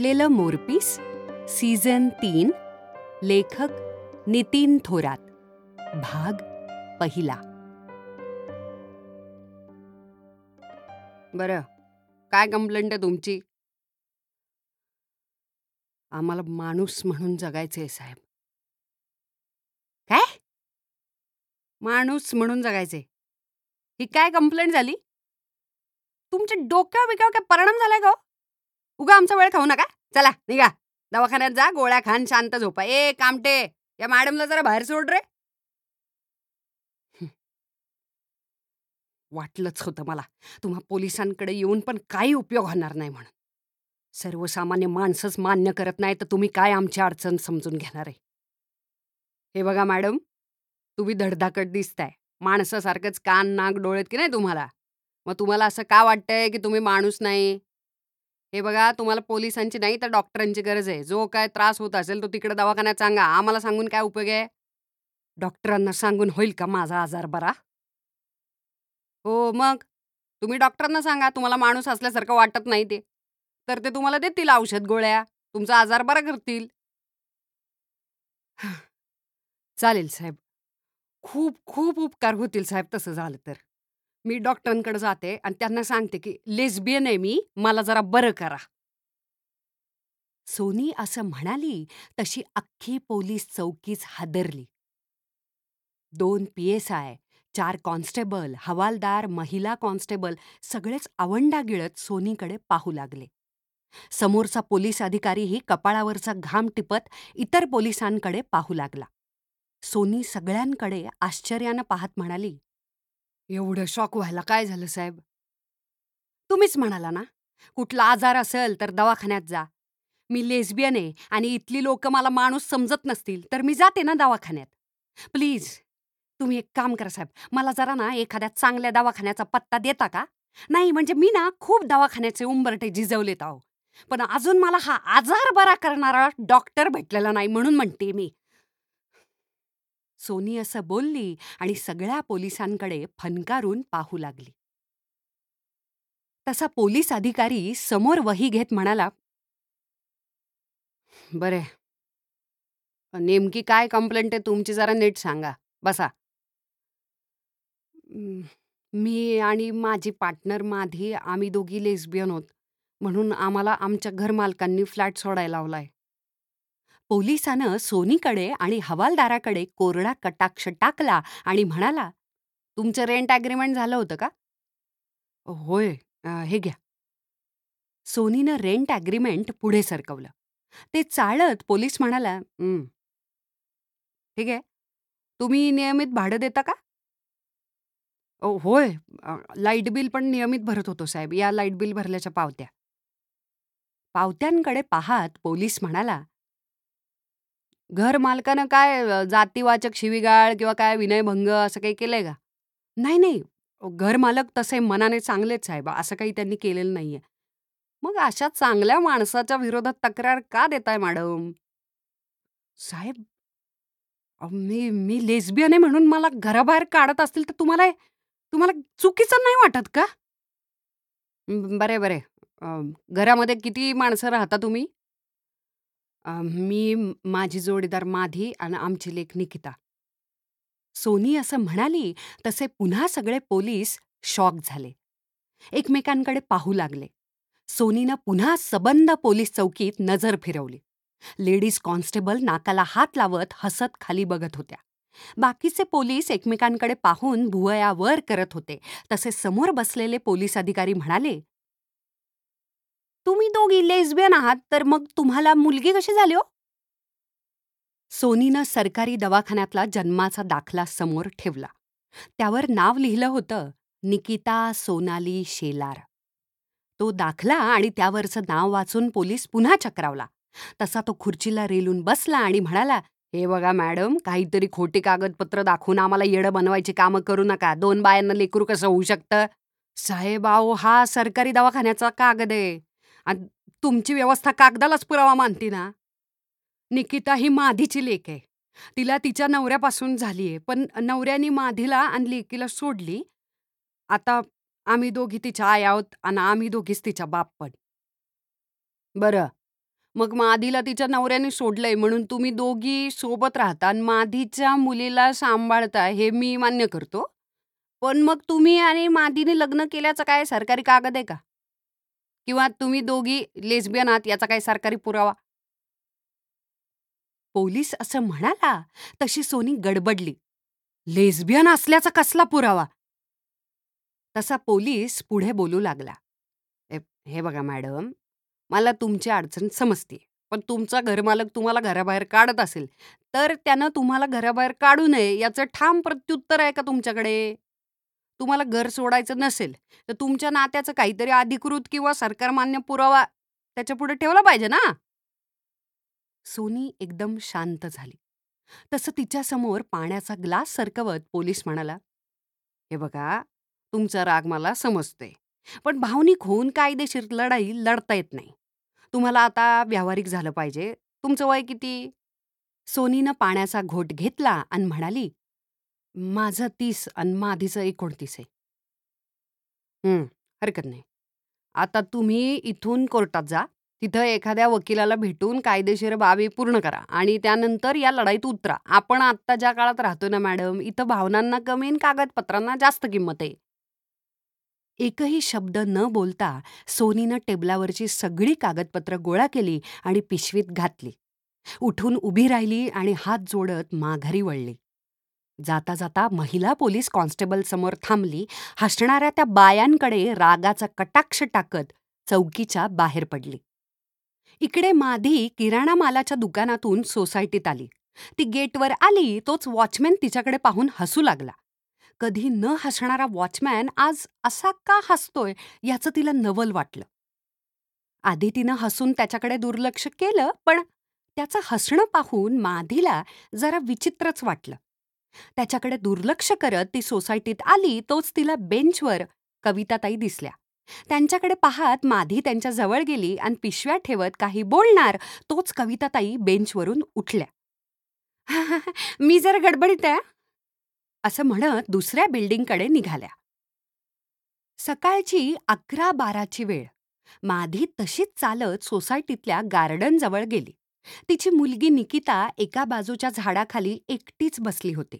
पेटलेलं मोरपीस season तीन लेखक नितीन थोरात. भाग पहिला. बरं काय कंप्लेंट आहे तुमची? आम्हाला माणूस म्हणून जगायचंय साहेब. काय? माणूस म्हणून जगायचंय. ही काय कंप्लेंट झाली? तुमच्या डोक्यावर बिक्यावर काय परिणाम झालाय का हो? उगा आमचा वेळ खाऊ नका. चला निघा. दवाखान्यात जा गोळ्या खान शांत झोपा. ए कामटे या मॅडमला जरा बाहेर सोड रे. वाटलंच होतं मला. तुम्हा पोलिसांकडे येऊन पण काही उपयोग होणार नाही म्हणून. सर्वसामान्य माणसंच मान्य करत नाही तर तुम्ही काय आमची अडचण समजून घेणार आहे? हे बघा मॅडम तुम्ही धडधाकट दिसताय. माणसासारखंच कान नाक डोळेत की नाही तुम्हाला? मग तुम्हाला असं का वाटतंय की तुम्ही माणूस नाही? हे बघा तुम्हाला पोलिसांची नाही तर डॉक्टरांची गरज आहे. जो काय त्रास होत असेल तो तिकडे दवाखान्यात सांगा. आम्हाला सांगून काय उपयोग आहे? डॉक्टरांना सांगून होईल का माझा आजार बरा? हो मग? तुम्ही डॉक्टरांना सांगा. तुम्हाला माणूस असल्यासारखं वाटत नाही ते. तर ते तुम्हाला देतील औषध गोळ्या. तुमचा आजार बरा करतील. चालेल साहेब. खूप खूप उपकार होतील साहेब तसं झालं तर. मी डॉक्टरांकडे जाते आणि त्यांना सांगते की लेस्बियन आहे मी मला जरा बरं करा. सोनी असं म्हणाली तशी अख्खी पोलीस चौकीच हादरली. दोन पी एस आय चार कॉन्स्टेबल हवालदार महिला कॉन्स्टेबल सगळेच आवंडा गिळत सोनीकडे पाहू लागले. समोरचा पोलीस अधिकारीही कपाळावरचा घाम टिपत इतर पोलिसांकडे पाहू लागला. सोनी सगळ्यांकडे आश्चर्यानं पाहत म्हणाली एवढं शॉक व्हायला काय झालं साहेब? तुम्हीच म्हणाला ना कुठला आजार असेल तर दवाखान्यात जा. मी लेस्बियन आहे आणि इथली लोक मला माणूस समजत नसतील तर मी जाते ना दवाखान्यात. प्लीज तुम्ही एक काम करा साहेब मला जरा ना एखाद्या चांगल्या दवाखान्याचा पत्ता देता का? नाही म्हणजे मी ना खूप दवाखान्याचे उंबरटे झिजवलेत आहो पण अजून मला हा आजार बरा करणारा डॉक्टर भेटलेला नाही म्हणून म्हणते मी. सोनी असं बोलली आणि सगळ्या पोलिसांकडे फनकारून पाहू लागली. तसा पोलीस अधिकारी समोर वही घेत म्हणाला बरे. नेमकी काय कंप्लेंट आहे तुमची जरा नीट सांगा. बसा. मी आणि माझी पार्टनर माधी आम्ही दोघी लेस्बियन होत म्हणून आम्हाला आमच्या घरमालकांनी फ्लॅट सोडायला लावलाय. पोलिसानं सोनीकडे आणि हवालदाराकडे कोरडा कटाक्ष टाकला आणि म्हणाला तुमचं रेंट ॲग्रीमेंट झालं होतं का? होय अं, हे घ्या. सोनीनं रेंट ॲग्रीमेंट पुढे सरकवलं. ते चाळत पोलीस म्हणाला "हं. ठीक आहे. तुम्ही नियमित भाडं देता का? ओ, होय. अ, लाइट बिल पण नियमित भरत होतो साहेब. या लाइट बिल भरल्याच्या पावत्या. पावत्यांकडे पाहात पोलीस म्हणाला घर मालकानं काय अ, जातीवाचक शिवीगाळ किंवा काय विनयभंग असं काही केलंय का? नाही नाही. घरमालक तसे मनाने चांगलेच साहेब असं काही त्यांनी केलेलं नाहीये. मग अशा चांगल्या माणसाच्या विरोधात तक्रार का देताय मॅडम? साहेब अ, मी मी लेस्बियन आहे म्हणून मला घराबाहेर काढत असतील तर तुम्हाला तुम्हाला चुकीचं नाही वाटत का? बरे बरे. अ, घरामध्ये किती माणसं राहता तुम्ही? अ, मी माझी जोडीदार माधी आणि आमची लेख निकिता. सोनी असं म्हणाली तसे पुन्हा सगळे पोलीस शॉक झाले. एकमेकांकडे पाहू लागले. सोनीनं पुन्हा सबंद पोलीस चौकीत नजर फिरवली. लेडीज कॉन्स्टेबल नाकाला हात लावत हसत खाली बघत होत्या. बाकीचे पोलीस एकमेकांकडे पाहून भुवया वर करत होते. तसे समोर बसलेले पोलीस अधिकारी म्हणाले तुम्ही दोघी लेस्बियन आहात तर मग तुम्हाला मुलगी कशी झाली हो? सोनीनं सरकारी दवाखान्यातला जन्माचा दाखला समोर ठेवला. त्यावर नाव लिहिलं होतं निकिता सोनाली शेलार. तो दाखला आणि त्यावरचं नाव वाचून पोलीस पुन्हा चक्रावला. तसा तो खुर्चीला रेलून बसला आणि म्हणाला हे बघा मॅडम काहीतरी खोटी कागदपत्र दाखवून आम्हाला येडं बनवायची कामं करू नका. दोन बायांना लेकरू कसं होऊ शकतं? साहेब हा सरकारी दवाखान्याचा कागद आहे. आणि तुमची व्यवस्था कागदालाच पुरावा मानते ना? निकिता ही माधीची लेक आहे. तिला तिच्या नवऱ्यापासून झाली आहे पण नवऱ्याने माधीला आणि लेकीला सोडली. आता आम्ही दोघी तिच्या आई आहोत आणि आम्ही दोघीच तिच्या बाप पण. बरं. मग माधीला तिच्या नवऱ्याने सोडलंय म्हणून तुम्ही दोघी सोबत राहता आणि माधीच्या मुलीला सांभाळता हे मी मान्य करतो. पण मग तुम्ही आणि माधीने लग्न केल्याचं काय? सरकारी कागद आहे का? किंवा तुम्ही दोघी लेस्बियन आहात याचा काही सरकारी पुरावा? पोलीस असं म्हणाला तशी सोनी गडबडली. लेस्बियन असल्याचा कसला पुरावा? तसा पोलीस पुढे बोलू लागला. "हे हे बघा मॅडम, मला तुमची अडचण समजते. पण तुमचा घरमालक तुम्हाला घराबाहेर काढत असेल, तर त्यानं तुम्हाला घराबाहेर काढू नये याचं ठाम प्रत्युत्तर आहे का तुमच्याकडे? तुम्हाला घर सोडायचं नसेल, तर तुमच्या नात्याचं काहीतरी अधिकृत किंवा सरकारमान्य पुरावा त्याच्यापुढे ठेवला पाहिजे ना?" सोनी एकदम शांत झाली. तसं तिच्यासमोर पाण्याचा ग्लास सरकवत पोलीस म्हणाला, "हे बघा, तुमचा राग मला समजतोय. पण भावनिक होऊन कायदेशीर लढाई लढता येत नाही. तुम्हाला आता व्यावहारिक झालं पाहिजे. तुमचं वय किती?" सोनीनं पाण्याचा घोट घेतला आणि म्हणाली, "माझं तीस आणि माधीचं एकोणतीस आहे." "हं, हरकत नाही. आता तुम्ही इथून कोर्टात जा. तिथं एखाद्या वकिलाला भेटून कायदेशीर बाबी पूर्ण करा आणि त्यानंतर या लढाईत उतरा. आपण आत्ता ज्या काळात राहतो ना मॅडम, इथं भावनांना कमी आणि कागदपत्रांना जास्त किंमत आहे." एकही शब्द न बोलता सोनीनं टेबलावरची सगळी कागदपत्र गोळा केली आणि पिशवीत घातली. उठून उभी राहिली आणि हात जोडत माघारी वळली. जाता जाता महिला पोलीस कॉन्स्टेबल समोर थांबली. हसणाऱ्या त्या बायांकडे रागाचा कटाक्ष टाकत चौकीच्या बाहेर पडली. इकडे माधी किराणा मालाच्या दुकानातून सोसायटीत आली. ती गेटवर आली तोच वॉचमॅन तिच्याकडे पाहून हसू लागला. कधी न हसणारा वॉचमॅन आज असा का हसतोय याचं तिला नवल वाटलं. आधी तिनं हसून त्याच्याकडे दुर्लक्ष केलं पण त्याचं हसणं पाहून माधीला जरा विचित्रच वाटलं. त्याच्याकडे दुर्लक्ष करत ती सोसायटीत आली तोच तिला बेंचवर कविताताई दिसल्या. त्यांच्याकडे पाहत माधी त्यांच्या जवळ गेली आणि पिशव्या ठेवत काही बोलणार तोच कविताताई बेंचवरून उठल्या. "मी जरा गडबडीत आहे." असं म्हणत दुसऱ्या बिल्डिंगकडे निघाल्या. सकाळची अकरा बाराची वेळ. माधी तशीच चालत सोसायटीतल्या गार्डनजवळ गेली. तिची मुलगी निकिता एका बाजूच्या झाडाखाली एकटीच बसली होती.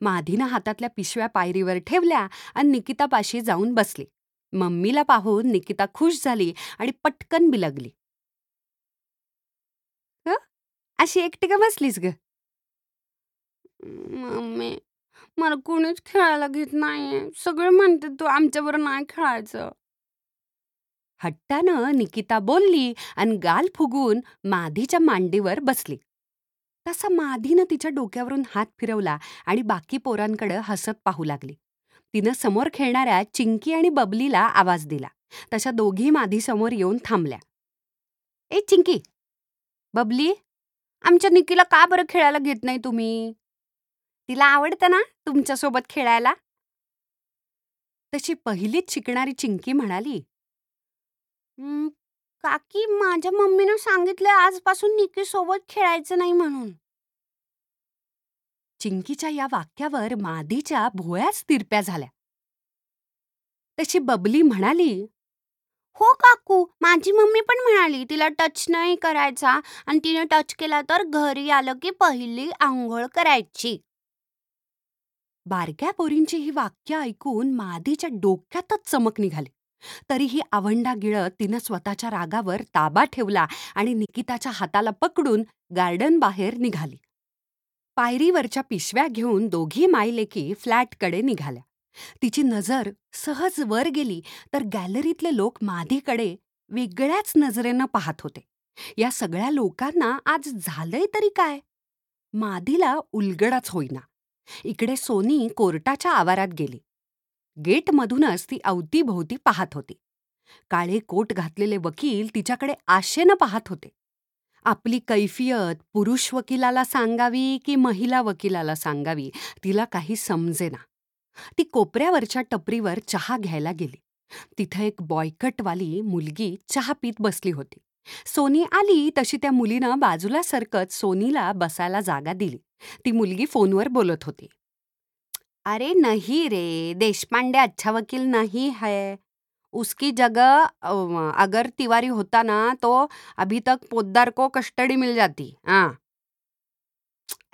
माधीनं हातातल्या पिशव्या पायरीवर ठेवल्या आणि निकितापाशी जाऊन बसली. मम्मीला पाहून निकिता खुश झाली आणि पटकन बिलगली. "हं? अशी एकटी का बसलीस ग मम्मी मला कोणीच खेळायला घेत नाहीये सगळे म्हणते तू आमच्याबरोबर नाही खेळायचं हट्टानं निकिता बोलली आणि गाल फुगून माधीच्या मांडीवर बसली. तसा माधीनं तिच्या डोक्यावरून हात फिरवला आणि बाकी पोरांकडं हसत पाहू लागली. तिनं समोर खेळणाऱ्या चिंकी आणि बबलीला आवाज दिला. तशा दोघी माधीसमोर येऊन थांबल्या. ए चिंकी! बबली आमच्या निकीला का बरं खेळायला घेत नाही तुम्ही? तिला आवडतं ना तुमच्यासोबत खेळायला? तशी पहिलीच शिकणारी चिंकी म्हणाली "हं, काकी माझ्या मम्मीनं सांगितलंय आजपासून निकी सोबत खेळायचं नाही म्हणून. चिंकीच्या या वाक्यावर मादीच्या भोळ्याच तिरप्या झाल्या. तशी बबली म्हणाली हो काकू माझी मम्मी पण म्हणाली तिला टच नाही करायचा आणि तिने टच केला तर घरी आलं की पहिली आंघोळ करायची. बारक्या पोरींची ही वाक्य ऐकून मादीच्या डोक्यातच चमक निघाली. तरीही आवंडा गिळत तिनं स्वतःच्या रागावर ताबा ठेवला आणि निकिताच्या हाताला पकडून गार्डन बाहेर निघाली. पायरीवरच्या पिशव्या घेऊन दोघी मायलेकी फ्लॅटकडे निघाल्या. तिची नजर सहज वर गेली तर गॅलरीतले लोक माधीकडे वेगळ्याच नजरेनं पाहत होते. या सगळ्या लोकांना आज झालंय तरी काय? माधीला उलगडाच होईना. इकडे सोनी कोर्टाच्या आवारात गेली. गेटमधूनच ती अवतीभोवती पाहत होती. काळे कोट घातलेले वकील तिच्याकडे आशेनं पाहत होते. आपली कैफियत पुरुष वकिलाला सांगावी की महिला वकिलाला सांगावी तिला काही समजेना. ती कोपऱ्यावरच्या टपरीवर चहा घ्यायला गेली. तिथं एक बॉयकटवाली मुलगी चहा पीत बसली होती. सोनी आली तशी त्या मुलीनं बाजूला सरकत सोनीला बसायला जागा दिली. ती मुलगी फोनवर बोलत होती. अरे नहीं रे, देशपांडे अच्छा वकील नहीं है। उसकी जगह अगर तिवारी होता ना तो अभी तक पोद्दार को कस्टडी मिल जाती। हाँ।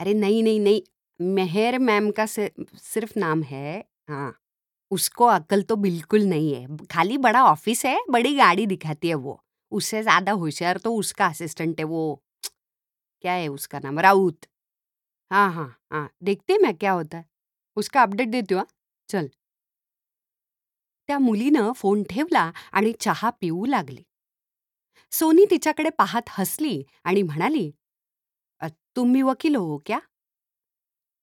अरे नहीं नहीं नहीं, मेहर मैम का सिर्फ़ नाम है। हाँ उसको अक्ल तो बिल्कुल नहीं है। खाली बड़ा ऑफ़िस है, बड़ी गाड़ी दिखाती है वो। उससे ज़्यादा होशियार तो उसका असिस्टेंट है वो। क्या है उसका नाम? राउत। हाँ हाँ हाँ देखते मैं क्या होता है। उसका अपडेट देते हो हा? चल. त्या मुलीनं फोन ठेवला आणि चहा पिऊ लागली. सोनी तिच्याकडे पाहत हसली आणि म्हणाली तुम्ही वकील हो क्या?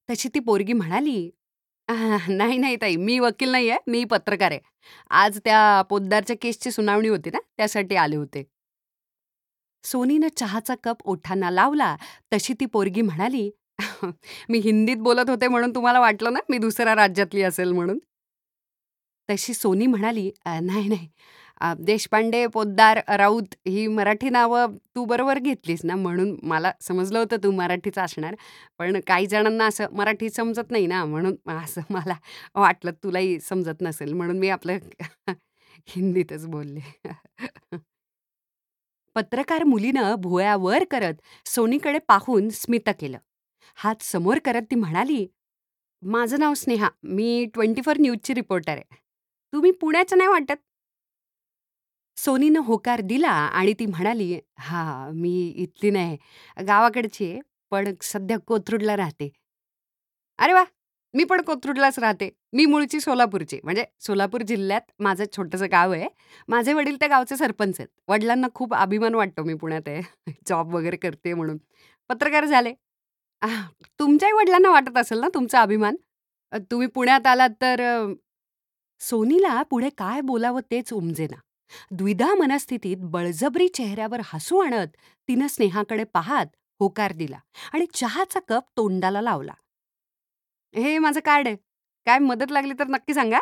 तशी ती पोरगी म्हणाली नाही नाही ताई मी वकील नाही आहे मी पत्रकार आहे. आज त्या पोद्दारच्या केसची सुनावणी होती ना त्यासाठी आले होते. सोनीनं चहाचा कप ओठांना लावला तशी ती पोरगी म्हणाली मी हिंदीत बोलत होते म्हणून तुम्हाला वाटलं ना मी दुसऱ्या राज्यातली असेल म्हणून. तशी सोनी म्हणाली "अ, नाही नाही. अ, देशपांडे पोद्दार राऊत ही मराठी नावं तू बरोबर घेतलीस ना म्हणून मला समजलं होतं तू मराठीचं असणार. पण काही जणांना असं मराठी समजत नाही ना म्हणून असं मला वाटलं तुलाही समजत नसेल म्हणून मी आपलं हिंदीतच बोलले. पत्रकार मुलीनं भुवया वर करत सोनीकडे पाहून स्मित केलं. हात समोर करत ती म्हणाली माझं नाव स्नेहा. मी ट्वेंटी फोर न्यूजची रिपोर्टर आहे. तुम्ही पुण्याचं नाही वाटत? सोनीनं होकार दिला आणि ती म्हणाली हा मी इथली नाही. गावाकडची आहे पण सध्या कोथरूडला राहते. अरे वा! मी पण कोथरूडलाच राहते. मी मूळची सोलापूरची. म्हणजे सोलापूर जिल्ह्यात माझं छोटंसं गाव आहे. माझे वडील त्या गावचे सरपंच आहेत. वडिलांना खूप अभिमान वाटतो मी पुण्यात आहे. जॉब वगैरे करते म्हणून. पत्रकार झाले. आह, तुमच्याही वडिलांना वाटत असेल ना तुमचा अभिमान? अ, तुम्ही पुण्यात आलात तर अ, सोनीला पुढे काय बोलावं तेच उमजेना. द्विधा मनस्थितीत बळजबरी चेहऱ्यावर हसू आणत तिनं स्नेहाकडे पाहत होकार दिला आणि चहाचा कप तोंडाला लावला. हे माझं कार्ड आहे. काय मदत लागली तर नक्की सांगा.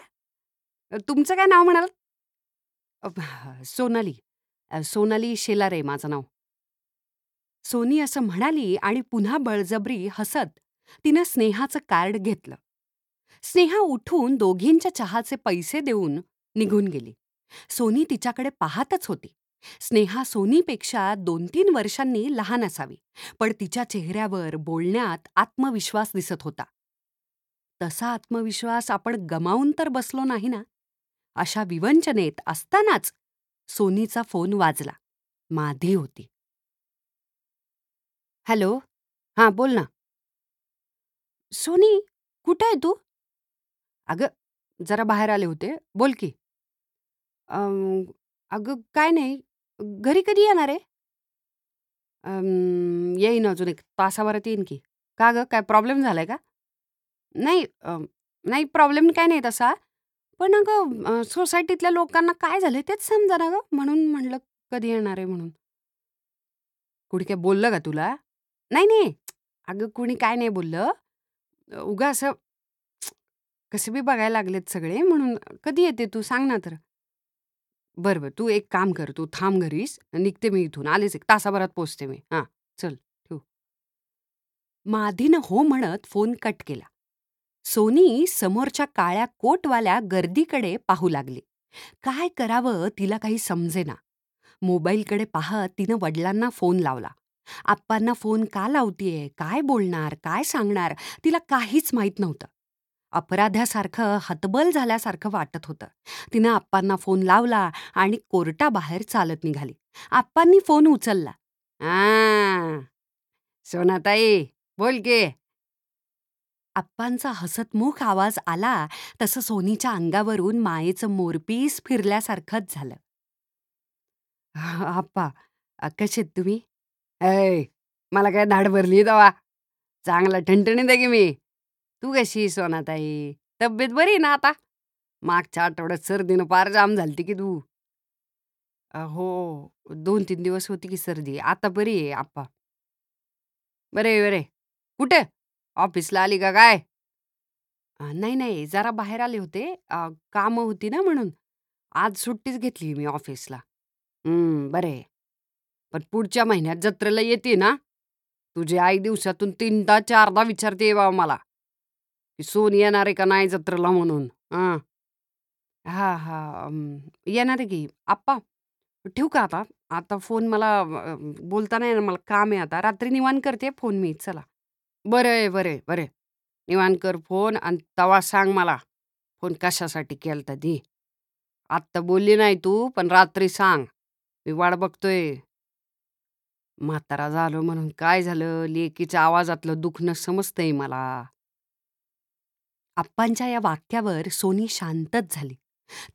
तुमचं काय नाव म्हणाल अ, सोनाली. अ, सोनाली शेलार आहे माझं नाव. सोनी असं म्हणाली आणि पुन्हा बळजबरी हसत तिनं स्नेहाचं कार्ड घेतलं. स्नेहा उठून दोघींच्या चहाचे पैसे देऊन निघून गेली. सोनी तिच्याकडे पाहतच होती. स्नेहा सोनीपेक्षा दोन तीन वर्षांनी लहान असावी पण तिच्या चेहऱ्यावर बोलण्यात आत्मविश्वास दिसत होता. तसा आत्मविश्वास आपण गमावून तर बसलो नाही ना? अशा विवंचनेत असतानाच सोनीचा फोन वाजला. माधी होती. हॅलो. हां बोल ना. सोनी कुठे आहे तू? अगं जरा बाहेर आले होते. बोल की. अं, अगं काय नाही. घरी कधी येणार आहे? अं, येईन अजून एक तासाभरात येईन की. का गं काय प्रॉब्लेम झालाय का? नाही अं, नाही प्रॉब्लेम काय नाही तसा. पण अगं अं, सोसायटीतल्या लोकांना काय झालंय तेच समजा ना गं. म्हणून म्हणलं कधी येणार आहे म्हणून. कुणी काय बोललं का तुला? नाही नाही. अगं कुणी काय नाही बोललं. उगा असं कसे बी बघायला लागलेत सगळे म्हणून कधी येते तू? सांग ना तर. बरं बरं. तू एक काम कर. तू थांब घरीस. निघते मी इथून. आलेच एक तासाभरात पोचते मी. हां चल. ठेव. माधीनं हो म्हणत फोन कट केला. सोनी समोरच्या काळ्या कोटवाल्या गर्दीकडे पाहू लागली. काय करावं तिला काही समजेना. मोबाईलकडे पाहत तिनं वडिलांना फोन लावला. आप्पांना फोन का लावतीये? काय बोलणार? काय सांगणार? तिला काहीच माहीत नव्हतं. अपराध्यासारखं हतबल झाल्यासारखं वाटत होतं. तिनं आप्पांना फोन लावला आणि कोर्टाबाहेर चालत निघाली. आप्पांनी फोन उचलला. आ सोनाताई बोल गे आप्पांचा हसतमुख आवाज आला तसं सोनीच्या अंगावरून मायेचं मोरपीस फिरल्यासारखंच झालं. आप्पा अ, कसे तुम्ही? ऐ मला काय धाड भरली दवा चांगला ठणठणीत आहे की मी. तू कशी सोनाताई? तब्येत बरी आहे ना आता? मागच्या आठवड्यात सर्दीनं पार जाम झालती की तू. अ, हो दोन तीन दिवस होती की सर्दी. आता बरी आहे आप्पा. बरे बरे. कुठे? ऑफिसला आली का काय? अ, नाही नाही. जरा बाहेर आले होते. अ, कामं होती ना म्हणून. आज सुट्टीच घेतली मी ऑफिसला. हं, बरं. आहे. पण पुढच्या महिन्यात जत्रेला येते ना, तुझी आई दिवसातून तीनदा चारदा विचारते बाबा मला, की सोन येणार आहे का नाही जत्रेला म्हणून. हां. हां, हां. येणार आहे की. आप्पा, ठेवू का आता? आता फोन मला अ, बोलता नाही येणार मला काम आहे आता. रात्री निवाण करते फोन मी. चला. बरं आहे, बरं आहे, बरं आहे. निवाण कर फोन आणि तवा सांग मला, फोन कशासाठी केलता दी आत्ता बोलली नाही तू, पण रात्री सांग. मी वाट बघतोय. म्हातारा झालो म्हणून काय झालं? लेकीच्या आवाजातलं दुखणं समजतंय मला. आप्पांच्या या वाक्यावर सोनी शांतच झाली.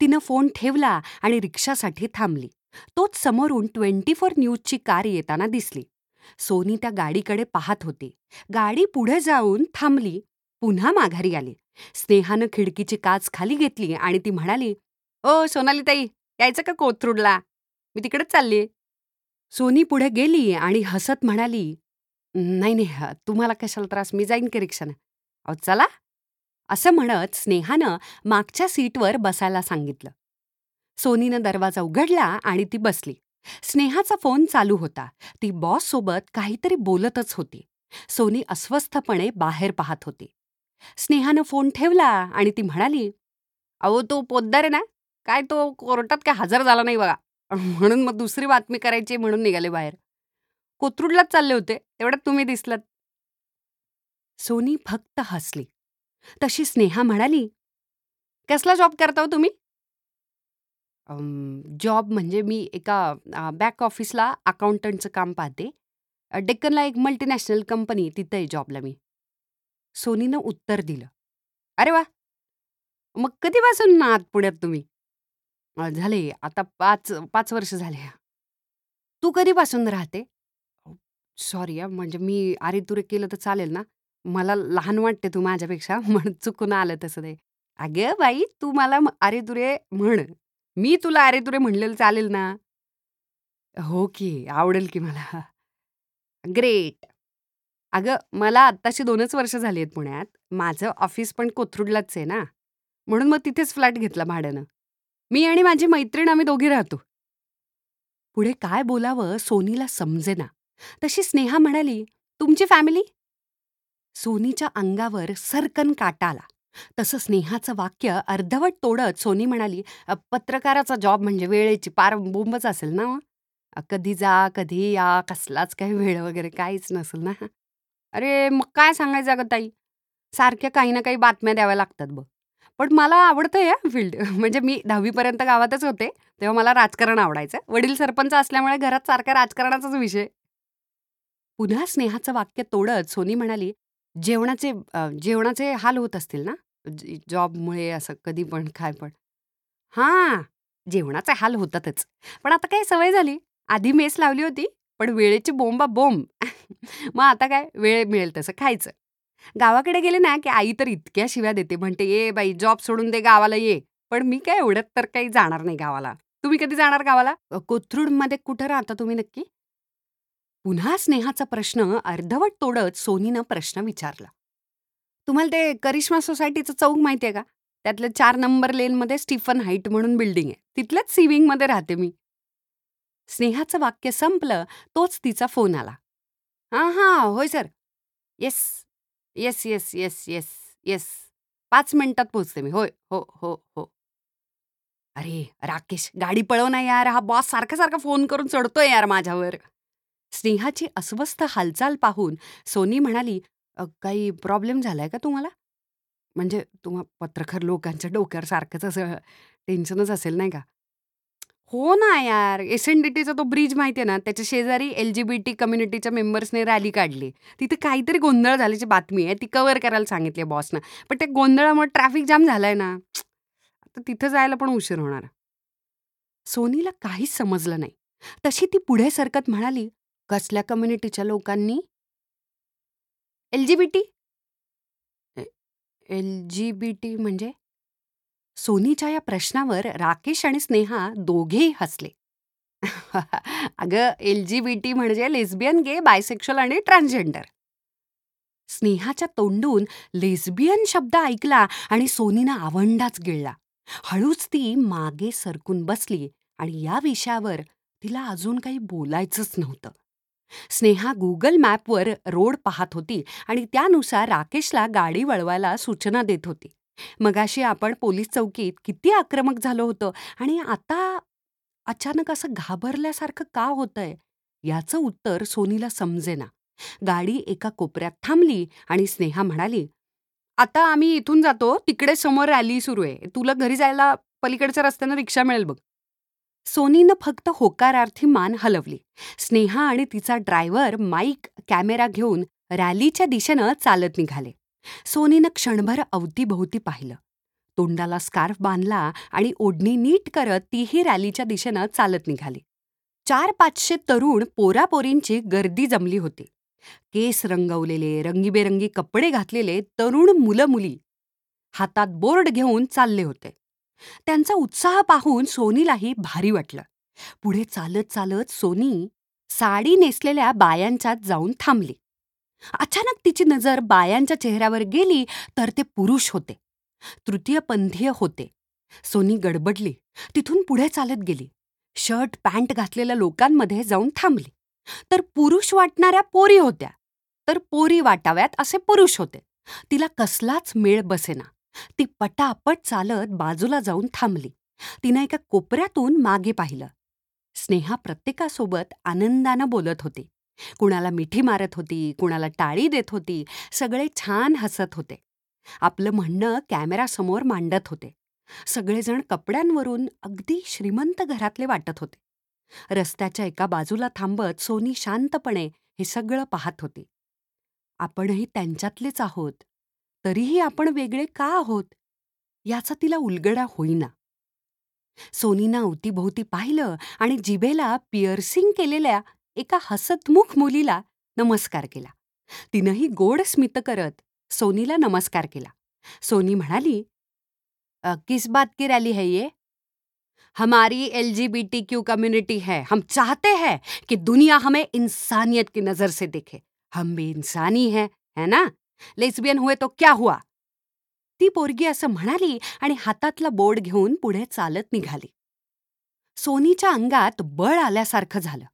तिनं फोन ठेवला आणि रिक्षासाठी थांबली. तोच समोरून ट्वेंटी फोर न्यूजची कार येताना दिसली. सोनी त्या गाडीकडे पाहत होती. गाडी पुढे जाऊन थांबली. पुन्हा माघारी आली. स्नेहानं खिडकीची काच खाली घेतली आणि ती म्हणाली, "ओ सोनालीताई, यायचं का कोथरूडला? मी तिकडेच चाललीये." सोनी पुढे गेली आणि हसत म्हणाली, "नाही, नाही, तुम्हाला कशाला त्रास? मी जाईन की रिक्षानं." "अहो चला." असं म्हणत स्नेहानं मागच्या सीटवर बसायला सांगितलं. सोनीनं दरवाजा उघडला आणि ती बसली. स्नेहाचा फोन चालू होता. ती बॉससोबत काहीतरी बोलतच होती. सोनी अस्वस्थपणे बाहेर पाहत होती. स्नेहानं फोन ठेवला आणि ती म्हणाली, "अहो तो पोद्दार आहे ना, काय तो कोर्टात काय हजर झाला नाही बघा. म्हणून मग दुसरी बातमी करायची म्हणून निघाले बाहेर. कोथरूडलाच चालले होते, तेवढ्यात तुम्ही दिसलात." सोनी फक्त हसली. तशी स्नेहा म्हणाली, "कसला जॉब करता हो तुम्ही?" "अं, जॉब म्हणजे मी एका अ, बॅक ऑफिसला अकाउंटंटचं काम पाहते. अ, डेक्कनला एक मल्टीनॅशनल कंपनी तिथं आहे जॉबला मी." सोनीनं उत्तर दिलं. "अरे वा, मग कधीपासून आहात पुण्यात तुम्ही?" "अ, झाले आता पाच पाच वर्ष झाले." "तू कधीपासून राहते?" "सॉरी हां, म्हणजे मी अरेतुरे केलं तर चालेल ना? मला लहान वाटते तू माझ्यापेक्षा म्हणून चुकून आलं तसं ते." "अगं बाई, तू मला अरे-तुरे म्हण. मी तुला अरे-तुरे म्हणलेलं चालेल ना?" "हो की, आवडेल की मला." "ग्रेट." "अगं, मला आत्ताशी 2च वर्ष झाली आहेत पुण्यात. माझं ऑफिस पण कोथरूडलाच आहे ना, म्हणून मग तिथेच फ्लॅट घेतला भाड्यानं. मी आणि माझी मैत्रीण आम्ही दोघी राहतो." पुढे काय बोलावं सोनीला समजेना. तशी स्नेहा म्हणाली, "तुमची फॅमिली?" सोनीच्या अंगावर सरकन काटा आला. तसं स्नेहाचं वाक्य अर्धवट तोडत सोनी म्हणाली, पत्रकाराचा जॉब म्हणजे वेळेची पार बोंबच असेल ना हो? कधी जा, कधी या, कसलाच काही वेळ वगैरे काहीच नसेल ना?" "अरे मग काय सांगायचं अगं ताई, सारख्या काही ना काही बातम्या द्याव्या लागतात बघ. पण मला आवडतं या फील्ड. म्हणजे मी दहावीपर्यंत गावातच होते, तेव्हा मला राजकारण आवडायचं. वडील सरपंच असल्यामुळे घरात सारखा राजकारणाचाच विषय." पुन्हा स्नेहाचं वाक्य तोडत सोनी म्हणाली, "जेवणाचे जेवणाचे हाल होत असतील ना? जॉबमुळे असं कधी पण काय पण." "हां, जेवणाचे हाल होतातच. पण आता काय सवय झाली. आधी मेस लावली होती, पण वेळेची बोंबा बोंब. मग आता काय वेळ मिळेल तसं खायचं. गावाकडे गेले ना की आई तर इतक्या शिव्या देते, म्हणते, 'ये बाई जॉब सोडून दे गावाला ये.' पण मी काय एवढ्यात तर काही जाणार नाही गावाला. तुम्ही कधी जाणार गावाला? कोथरूडमध्ये कुठं राहता तुम्ही नक्की?" पुन्हा स्नेहाचा प्रश्न अर्धवट तोडत सोनीनं प्रश्न विचारला. "तुम्हाला ते करिश्मा सोसायटीचं चौक माहिती आहे का? त्यातलं चार नंबर लेनमध्ये स्टीफन हाईट म्हणून बिल्डिंग आहे. तिथल्याच सिविंगमध्ये राहते मी." स्नेहाचं वाक्य संपलं तोच तिचा फोन आला. "हां, हां. होय sir. Yes. Yes, yes, yes, yes, yes. पाच मिनिटात पोहोचते मी. होय. हो, हो, हो." "अरे राकेश, गाडी पळव ना यार. हा बॉस सारखा-सारखा फोन करून चढतोय यार माझ्यावर." स्नेहाची अस्वस्थ हालचाल पाहून सोनी म्हणाली, काही प्रॉब्लेम झालाय का तुम्हाला? म्हणजे तुम्हा पत्रकार लोकांच्या डोक्यावर सारखंच असं टेन्शनच असेल नाही का?" "हो ना यार. एस-एन-डी-टीचा तो ब्रिज माहिती आहे ना, त्याच्या शेजारी एल-जी-बी-टी कम्युनिटीच्या मेंबर्सने रॅली काढली. तिथे काहीतरी गोंधळ झाल्याची बातमी आहे. ती कव्हर करायला सांगितली आहे बॉसनं. पण त्या गोंधळामुळे ट्रॅफिक जाम झालाय ना. आता तिथं जायला पण उशीर होणार." सोनीला काहीच समजलं नाही. तशी ती पुढे सरकत म्हणाली, "कसल्या कम्युनिटीच्या लोकांनी?" "एल-जी-बी-टी." "एल-जी-बी-टी म्हणजे?" सोनीच्या या प्रश्नावर राकेश आणि स्नेहा दोघेही हसले. "अगं, एल-जी-बी-टी म्हणजे लेस्बियन, गे, बायसेक्शुअल आणि ट्रान्सजेंडर." स्नेहाच्या तोंडून लेस्बियन शब्द ऐकला आणि सोनीनं आवंडाच गिळला. हळूच ती मागे सरकून बसली आणि या विषयावर तिला अजून काही बोलायचंच नव्हतं. स्नेहा गुगल मॅपवर रोड पाहत होती आणि त्यानुसार राकेशला गाडी वळवायला सूचना देत होती. मगाशी आपण पोलीस चौकीत किती आक्रमक झालो होतो आणि आता अचानक असं घाबरल्यासारखं का होतंय? याचं उत्तर सोनीला समजेना. गाडी एका कोपऱ्यात थांबली आणि स्नेहा म्हणाली आता आम्ही इथून जातो तिकडे समोर रॅली सुरू आहे. तुला घरी जायला पलीकडच्या रस्त्यानं रिक्षा मिळेल बघ. सोनीनं फक्त होकारार्थी मान हलवली. स्नेहा आणि तिचा ड्रायव्हर माईक कॅमेरा घेऊन रॅलीच्या दिशेनं चालत निघाले. सोनीनं क्षणभर अवतीभोवती पाहिलं. तोंडाला स्कार्फ बांधला आणि ओढणी नीट करत तीही रॅलीच्या दिशेनं चालत निघाली. चार पाचशे तरुण पोरापोरींची गर्दी जमली होती. केस रंगवलेले रंगीबेरंगी कपडे घातलेले तरुण मुलं मुली हातात बोर्ड घेऊन चालले होते. त्यांचा उत्साह पाहून सोनीलाही भारी वाटलं. पुढे चालत चालत सोनी साडी नेसलेल्या बायांच्यात जाऊन थांबली. अचानक तिची नजर बायांच्या चेहऱ्यावर गेली तर ते पुरुष होते. तृतीयपंथीय होते. सोनी गडबडली. तिथून पुढे चालत गेली. शर्ट पॅन्ट घातलेल्या लोकांमध्ये जाऊन थांबली. तर पुरुष वाटणाऱ्या पोरी होत्या. तर पोरी वाटाव्यात असे पुरुष होते. तिला कसलाच मेळ बसेना. ती पटापट चालत बाजूला जाऊन थांबली. तिनं एका कोपऱ्यातून मागे पाहिलं. स्नेहा प्रत्येकासोबत आनंदानं बोलत होती. कुणाला मिठी मारत होती कुणाला टाळी देत होती सगळे छान हसत होते. आपलं म्हणणं कॅमेरासमोर मांडत होते. सगळेजण कपड्यांवरून अगदी श्रीमंत घरातले वाटत होते. रस्त्याच्या एका बाजूला थांबत सोनी शांतपणे हे सगळं पाहत होती. आपणही त्यांच्यातलेच आहोत. तरीही आपण वेगळे का आहोत? याचा तिला उलगडा होईना. सोनीनं अवतीभोवती पाहिलं आणि जिभेला पिअर्सिंग केलेल्या एका हसतमुख मुलीला नमस्कार केला. तिनंही गोड स्मित करत सोनीला नमस्कार केला. सोनी म्हणाली किस बात की रॅली है ये? हमारी L G B T Q community है. हम चाहते हैं कि दुनिया हमें इंसानियत की नज़र से देखे. हम भी इंसानी है है ना? लेस्बियन हुए तो क्या हुआ? ती पोरगी असं म्हणाली आणि हातातला बोर्ड घेऊन पुढे चालत निघाली. सोनीच्या अंगात बळ आल्यासारखं झालं.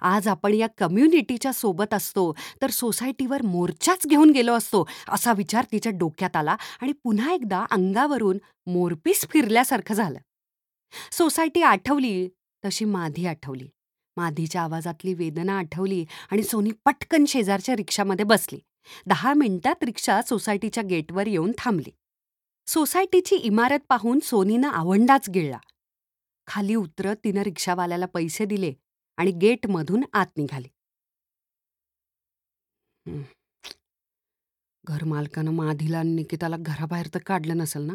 आज आपण या कम्युनिटीच्या सोबत असतो तर सोसायटीवर मोर्चाच घेऊन गेलो असतो असा विचार तिच्या डोक्यात आला आणि पुन्हा एकदा अंगावरून मोरपीस फिरल्यासारखं झालं. सोसायटी आठवली तशी माधी आठवली. माधीच्या आवाजातली वेदना आठवली आणि सोनी पटकन शेजारच्या रिक्षामध्ये बसली. दहा मिनिटात रिक्षा सोसायटीच्या गेटवर येऊन थांबली. सोसायटीची इमारत पाहून सोनीनं आवंडाच गिळला. खाली उतरत तिनं रिक्षावाल्याला पैसे दिले. आणि गेटमधून आत निघाली. घरमालकानं माधीला आणि निकिताला घराबाहेर तर काढलं नसेल ना?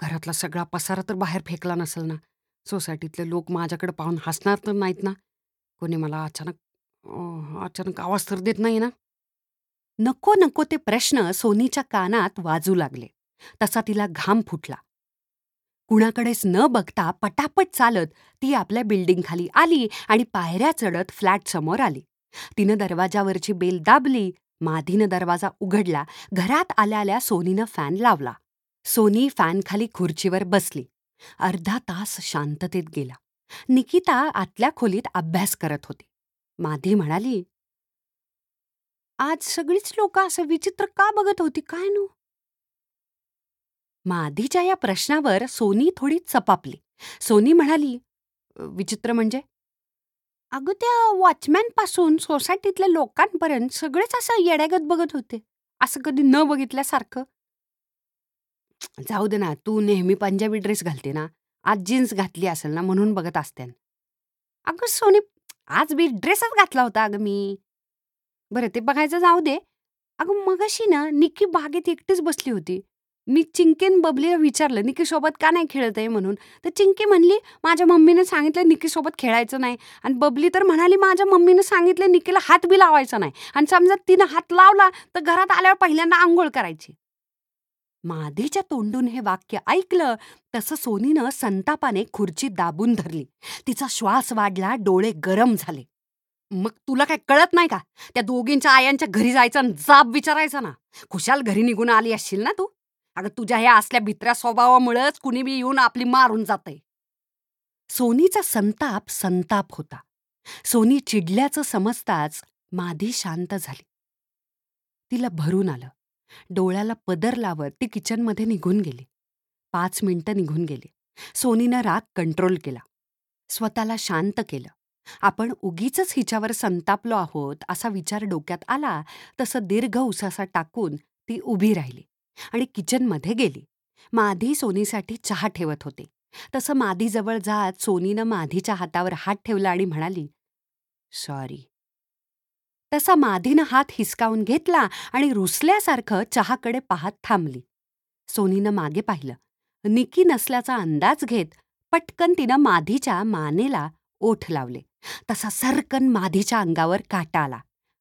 घरातला सगळा पसारा तर बाहेर फेकला नसेल ना? सोसायटीतले लोक माझ्याकडे पाहून हसणार तर नाहीत ना? कोणी मला अचानक अचानक आवाज तर देत नाही ना? नको नको ते प्रश्न सोनीच्या कानात वाजू लागले. तसा तिला घाम फुटला. कुणाकडेच न बघता पटापट चालत ती आपल्या बिल्डिंगखाली आली आणि पायऱ्या चढत फ्लॅटसमोर आली. तिनं दरवाजावरची बेल दाबली माधीनं दरवाजा उघडला घरात आल्या आल्या सोनीनं फॅन लावला. सोनी फॅनखाली खुर्चीवर बसली. अर्धा तास शांततेत गेला. निकिता आतल्या खोलीत अभ्यास करत होती. माधी म्हणाली आज सगळीच लोक असं विचित्र का बघत होती? काय नो? माधीच्या या प्रश्नावर सोनी थोडी चपापली. सोनी म्हणाली विचित्र म्हणजे? अगं त्या वॉचमॅनपासून सोसायटीतल्या लोकांपर्यंत सगळेच असं येड्यागत बघत होते. असं कधी न बघितल्यासारखं. जाऊ दे ना तू नेहमी पंजाबी ड्रेस घालते ना? आज जीन्स घातली असेल ना म्हणून बघत असते अगं सोनी आज बी ड्रेसच घातला होता अगं मी. बरं ते बघायचं जाऊ दे. अगं मगाशी ना निक्की बागेत एकटीच बसली होती. मी चिंकेन बबलीला विचारलं निकीसोबत का नाही खेळत आहे? म्हणून. तर चिंकी म्हणली माझ्या मम्मीने सांगितलं निकीसोबत खेळायचं नाही. आणि बबली तर म्हणाली माझ्या मम्मीनं सांगितलं निकीला हात बी लावायचा नाही. आणि समजा तिनं हात लावला तर घरात आल्यावर पहिल्यांदा आंघोळ करायची. माधीच्या तोंडून हे वाक्य ऐकलं तसं सोनीनं संतापाने खुर्ची दाबून धरली. तिचा श्वास वाढला डोळे गरम झाले. मग तुला काय कळत नाही का? त्या दोघींच्या आयांच्या घरी जायचं आणि जाब विचारायचा ना? खुशाल घरी निघून आली असशील ना तू? अगं तुझ्या ह्या असल्या भित्र्या स्वभावामुळेच कुणी बी येऊन आपली मारून जाते सोनीचा संताप संताप होता. सोनी चिडल्याचं समजताच माधी शांत झाली. तिला भरून आलं. डोळ्याला पदर लावत ती किचनमध्ये निघून गेली. पाच मिनिटं निघून गेली. सोनीनं राग कंट्रोल केला. स्वतःला शांत केलं. आपण उगीच हिच्यावर संतापलो आहोत असा विचार डोक्यात आला तसं दीर्घ उसासा टाकून ती उभी राहिली. आणि किचनमध्ये गेली. माधी सोनीसाठी चहा ठेवत होते. तसं माधीजवळ जात सोनीनं माधीच्या हातावर हात ठेवला आणि म्हणाली सॉरी. तसा माधीनं हात हिसकावून घेतला आणि रुसल्यासारखं चहाकडे पाहत थांबली. सोनीनं मागे पाहिलं. निकी नसल्याचा अंदाज घेत पटकन तिनं माधीच्या मानेला ओठ लावले. तसा सरकन माधीच्या अंगावर काटा आला.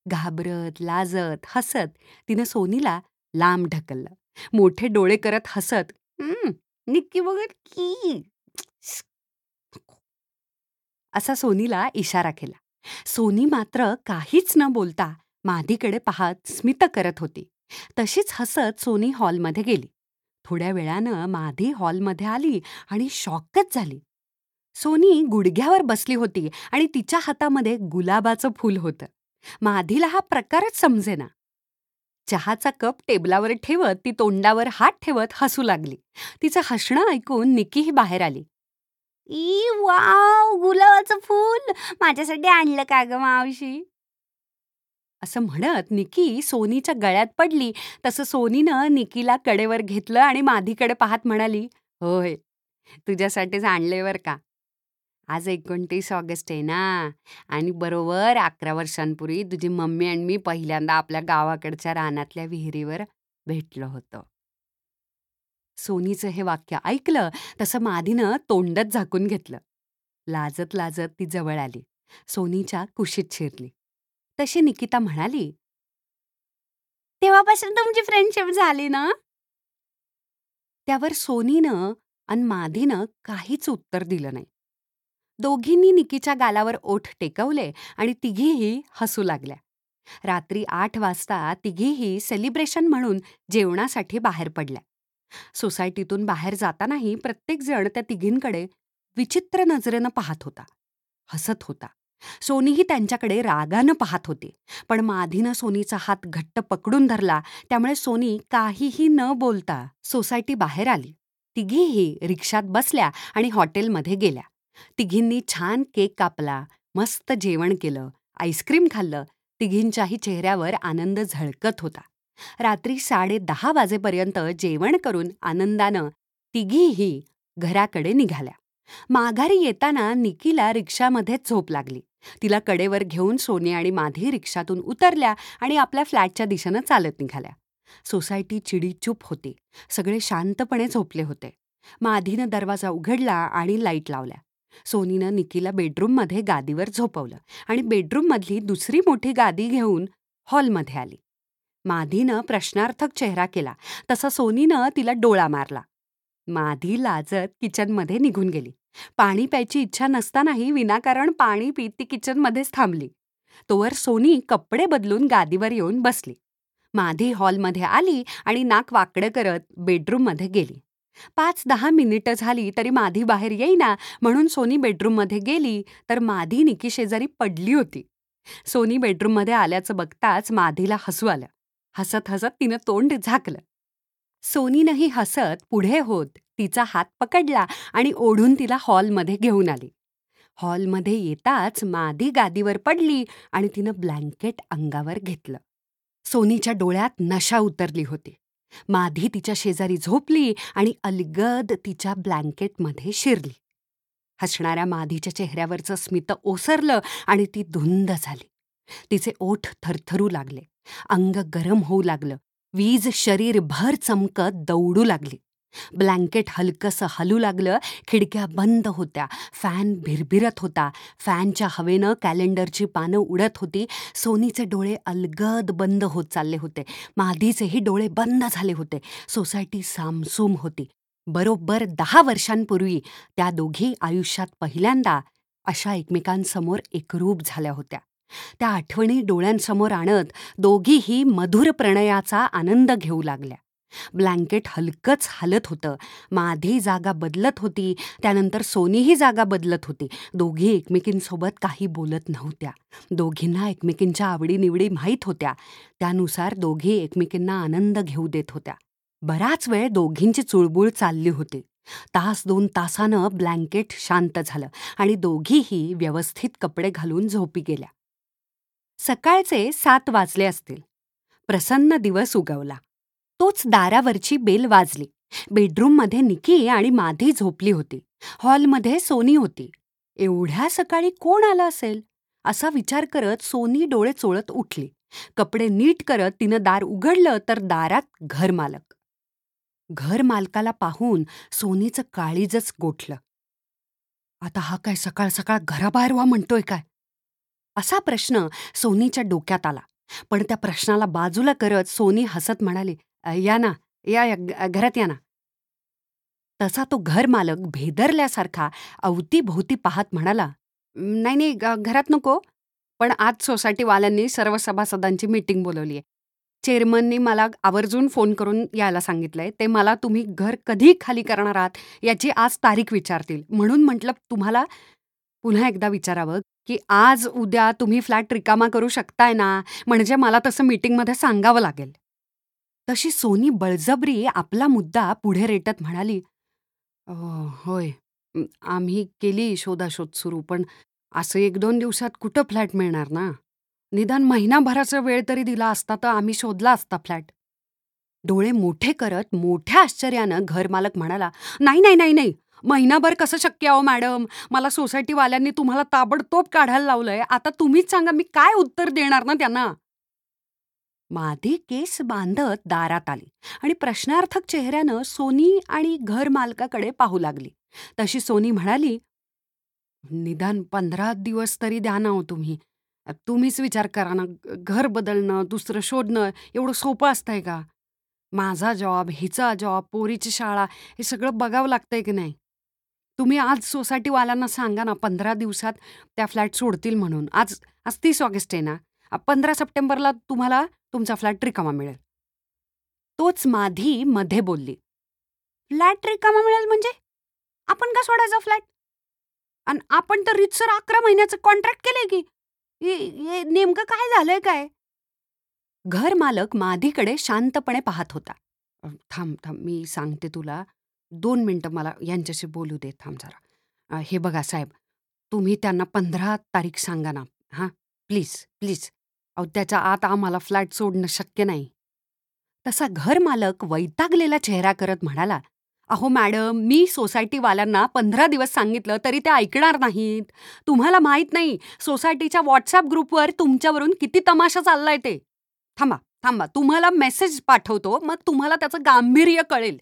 घाबरत लाजत हसत तिनं सोनीला लांब ढकललं. मोठे डोळे करत हसत निक्की बघत की असा सोनीला इशारा केला. सोनी मात्र काहीच न बोलता माधीकडे पाहत स्मित करत होती. तशीच हसत सोनी हॉलमध्ये गेली. थोड्या वेळानं माधी हॉलमध्ये आली आणि शॉकच झाली. सोनी गुडघ्यावर बसली होती आणि तिच्या हातामध्ये गुलाबाचं फूल होतं. माधीला हा प्रकारच समजेना. चहाचा कप टेबलावर ठेवत ती तोंडावर हात ठेवत हसू लागली. तिचं हसणं ऐकून निकीही बाहेर आली. ई वाव गुलाबाचं फूल! माझ्यासाठी आणलं का ग मावशी? असं म्हणत निकी सोनीच्या गळ्यात पडली. तसं सोनीनं निकीला कडेवर घेतलं आणि माधीकडे पाहत म्हणाली होय तुझ्यासाठीच आणले बर का. आज एकोणतीस ऑगस्ट आहे ना. आणि बरोबर अकरा वर्षांपूर्वी तुझी मम्मी आणि मी पहिल्यांदा आपल्या गावाकडच्या रानातल्या विहिरीवर भेटलो होतो. सोनीचं हे वाक्य ऐकलं तसं माधीनं तोंडच झाकून घेतलं. लाजत लाजत ती जवळ आली. सोनीच्या कुशीत शिरली. तशी निकिता म्हणाली तेव्हापासून तुमची फ्रेंडशिप झाली ना? त्यावर सोनीनं आणि माधीनं काहीच उत्तर दिलं नाही. दोघींनी निकीच्या गालावर ओठ टेकवले आणि तिघीही हसू लागल्या. रात्री आठ वाजता तिघीही सेलिब्रेशन म्हणून जेवणासाठी बाहेर पडल्या. सोसायटीतून बाहेर जातानाही प्रत्येकजण त्या तिघींकडे विचित्र नजरेनं पाहत होता हसत होता. सोनीही त्यांच्याकडे रागानं पाहत होती पण माधीनं सोनीचा हात घट्ट पकडून धरला त्यामुळे सोनी काहीही न बोलता सोसायटी बाहेर आली. तिघीही रिक्षात बसल्या आणि हॉटेलमध्ये गेल्या. तिघींनी छान केक कापला मस्त जेवण केलं आईस्क्रीम खाल्लं तिघींच्याही चेहऱ्यावर आनंद झळकत होता. रात्री साडे दहा वाजेपर्यंत जेवण करून आनंदानं तिघीही घराकडे निघाल्या. माघारी येताना निकीला रिक्षामध्येच झोप लागली. तिला कडेवर घेऊन सोने आणि माधी रिक्षातून उतरल्या आणि आपल्या फ्लॅटच्या दिशेनं चालत निघाल्या. सोसायटी चिडीचूप होती. सगळे शांतपणे झोपले होते. माधीनं दरवाजा उघडला आणि लाइट लावल्या. सोनीनं निकीला बेडरूममध्ये गादीवर झोपवलं आणि बेडरूममधली दुसरी मोठी गादी घेऊन हॉलमध्ये आली. माधीनं प्रश्नार्थक चेहरा केला तसा सोनीनं तिला डोळा मारला. माधी लाजत किचनमध्ये निघून गेली. पाणी प्यायची इच्छा नसतानाही विनाकारण पाणी पीत ती किचनमध्येच थांबली. तोवर सोनी कपडे बदलून गादीवर येऊन बसली. माधी हॉलमध्ये आली आणि नाक वाकडं करत बेडरूममध्ये गेली. पाच दहा मिनिटं झाली तरी माधी बाहेर येईना. म्हणून सोनी बेडरूममध्ये गेली तर माधी निकी शेजारी पडली होती. सोनी बेडरूममध्ये आल्याचं बघताच माधीला हसू आलं. हसत हसत तिनं तोंड झाकलं. सोनीनंही हसत पुढे होत तिचा हात पकडला आणि ओढून तिला हॉलमध्ये घेऊन आली. हॉलमध्ये येताच मादी गादीवर पडली आणि तिनं ब्लँकेट अंगावर घेतलं. सोनीच्या डोळ्यात नशा उतरली होती. माधी तिच्या शेजारी झोपली आणि अलगद तिच्या ब्लँकेटमध्ये शिरली. हसणाऱ्या माधीच्या चेहऱ्यावरचं स्मित ओसरलं आणि ती धुंद झाली. तिचे ओठ थरथरू लागले. अंग गरम होऊ लागलं. वीज शरीर भर चमकत दौडू लागली. ब्लँकेट हलकंसं हलू लागलं खिडक्या बंद होत्या फॅन भिरभिरत होता. फॅनच्या हवेनं कॅलेंडरची पानं उडत होती. सोनीचे डोळे अलगद बंद होत चालले होते. माधीचेही डोळे बंद झाले होते. सोसायटी सामसूम होती. बरोबर दहा वर्षांपूर्वी त्या दोघी आयुष्यात पहिल्यांदा अशा एकमेकांसमोर एकरूप झाल्या होत्या. त्या आठवणी डोळ्यांसमोर आणत दोघीही मधुर प्रणयाचा आनंद घेऊ लागल्या. ब्लँकेट हलकंच हालत होतं. माधी जागा बदलत होती त्यानंतर सोनीही जागा बदलत होती. दोघी एकमेकींसोबत काही बोलत नव्हत्या. दोघींना एकमेकींच्या आवडीनिवडी माहीत होत्या. त्यानुसार दोघी एकमेकींना आनंद घेऊ देत होत्या. बराच वेळ दोघींची चुळबुळ चालली होती. तास दोन तासानं ब्लँकेट शांत झालं आणि दोघीही व्यवस्थित कपडे घालून झोपी गेल्या. सकाळचे सात वाजले असतील. प्रसन्न दिवस उगवला. तोच दारावरची बेल वाजली. बेडरूममध्ये निकी आणि माधी झोपली होती. हॉलमध्ये सोनी होती. एवढ्या सकाळी कोण आलं असेल? असा विचार करत सोनी डोळे चोळत उठली. कपडे नीट करत तिनं दार उघडलं तर दारात घरमालक घरमालकाला पाहून सोनीचं काळीजच गोठलं. आता हा काय सकाळ सकाळ घराबाहेर व्हा म्हणतोय काय? असा प्रश्न सोनीच्या डोक्यात आला. पण त्या प्रश्नाला बाजूला करत सोनी हसत म्हणाली या ना या या घरात या ना. तसा तो घर मालक भेदरल्यासारखा अवतीभोवती पाहत म्हणाला नाही नाही घरात नको पण आज सोसायटीवाल्यांनी सर्व सभासदांची मीटिंग बोलवली आहे चेअरमननी मला आवर्जून फोन करून यायला सांगितलंय. ते मला तुम्ही घर कधी खाली करणार आहात याची आज तारीख विचारतील. म्हणून म्हटलं तुम्हाला पुन्हा एकदा विचारावं की आज उद्या तुम्ही फ्लॅट रिकामा करू शकताय ना? म्हणजे मला तसं मीटिंगमध्ये सांगावं लागेल. तशी सोनी बळजबरी आपला मुद्दा पुढे रेटत म्हणाली होय आम्ही केली शोधाशोध सुरू पण असं एक दोन दिवसात कुठं फ्लॅट मिळणार ना? निदान महिनाभराचा वेळ तरी दिला असता तर आम्ही शोधला असता फ्लॅट. डोळे मोठे करत मोठ्या आश्चर्यानं घरमालक म्हणाला नाही नाही नाही नाही महिनाभर कसं शक्य अहो मॅडम? मला सोसायटीवाल्यांनी तुम्हाला ताबडतोब काढायला लावलंय. आता तुम्हीच सांगा मी काय उत्तर देणार ना त्यांना? माधी केस बांधत दारात आली आणि प्रश्नार्थक चेहऱ्यानं सोनी आणि घर मालकाकडे पाहू लागली. तशी सोनी म्हणाली निदान पंधरा दिवस तरी द्या ना हो तुम्ही. तुम्हीच विचार करा ना घर बदलणं दुसरं शोधणं एवढं सोपं असतंय का? माझा जॉब हिचा जॉब पोरीची शाळा हे सगळं बघावं लागतंय की नाही? तुम्ही आज सोसायटीवाल्यांना सांगा ना पंधरा दिवसात त्या फ्लॅट सोडतील म्हणून. आज आज तीस ऑगस्ट आहे ना पंधरा सप्टेंबरला तुम्हाला तुमचा फ्लॅट रिकामा मिळेल. तोच माधी मध्ये बोलली. फ्लॅट रिकामा मिळेल म्हणजे? आपण का सोडायचा फ्लॅट? आणि आपण तर रितसर अकरा महिन्याचं कॉन्ट्रॅक्ट केलंय की. नेमकं काय झालंय काय? घर मालक माधीकडे शांतपणे पाहत होता. थांब थांब मी सांगते तुला. दोन मिनटं मला यांच्याशी बोलू दे थांब जरा. हे बघा साहेब तुम्ही त्यांना पंधरा तारीख सांगा ना. हां प्लीज प्लीज. अहो त्याच्या आत आम्हाला फ्लॅट सोडणं शक्य नाही. तसा घरमालक वैतागलेला चेहरा करत म्हणाला अहो मॅडम मी सोसायटीवाल्यांना पंधरा दिवस सांगितलं तरी ते ऐकणार नाहीत. तुम्हाला माहीत नाही सोसायटीच्या व्हॉट्सॲप ग्रुपवर तुमच्यावरून किती तमाशा चाललाय ते. थांबा थांबा तुम्हाला मेसेज पाठवतो मग तुम्हाला त्याचं गांभीर्य कळेल.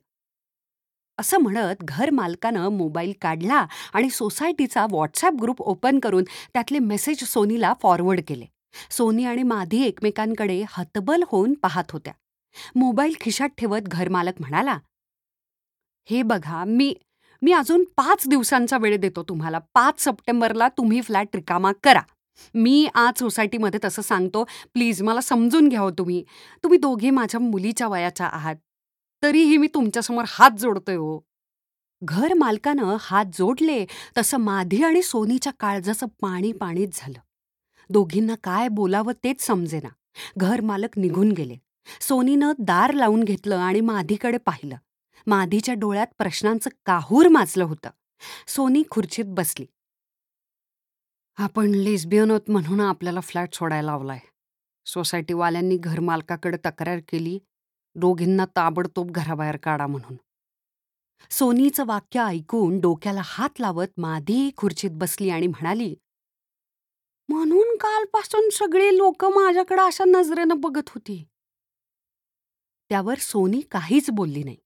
असं म्हणत घर मालकानं मोबाईल काढला आणि सोसायटीचा व्हॉट्सॲप ग्रुप ओपन करून त्यातले मेसेज सोनीला फॉरवर्ड केले. सोनी आणि माधी एकमेकांकडे हतबल होऊन पाहत होत्या. मोबाईल खिशात ठेवत घरमालक म्हणाला हे बघा मी मी अजून पाच दिवसांचा वेळ देतो तुम्हाला. पाच सप्टेंबरला तुम्ही फ्लॅट रिकामा करा. मी आज सोसायटीमध्ये तसं सांगतो. प्लीज मला समजून घ्या हो तुम्ही. तुम्ही दोघे माझ्या मुलीच्या वयाच्या आहात. तरीही मी तुमच्यासमोर हात जोडतोय हो. घर मालकानं हात जोडले. तसं माधी आणि सोनीच्या काळजाचं पाणी पाणीच झालं. दोघींना काय बोलावं तेच समजेना. घर मालक निघून गेले. सोनीनं दार लावून घेतलं आणि माधीकडे पाहिलं. माधीच्या डोळ्यात प्रश्नांचं काहूर माजलं होतं. सोनी खुर्चीत बसली. आपण लेस्बियन होत म्हणून आपल्याला फ्लॅट सोडायला लावलाय. सोसायटीवाल्यांनी घरमालकाकडे तक्रार केली. दोघींना ताबडतोब घराबाहेर काढा म्हणून. सोनीचं वाक्य ऐकून डोक्याला हात लावत माधी खुर्चीत बसली आणि म्हणाली म्हणून कालपासून सगळे लोक माझ्याकडे अशा नजरेनं बघत होती. त्यावर सोनी काहीच बोलली नाही.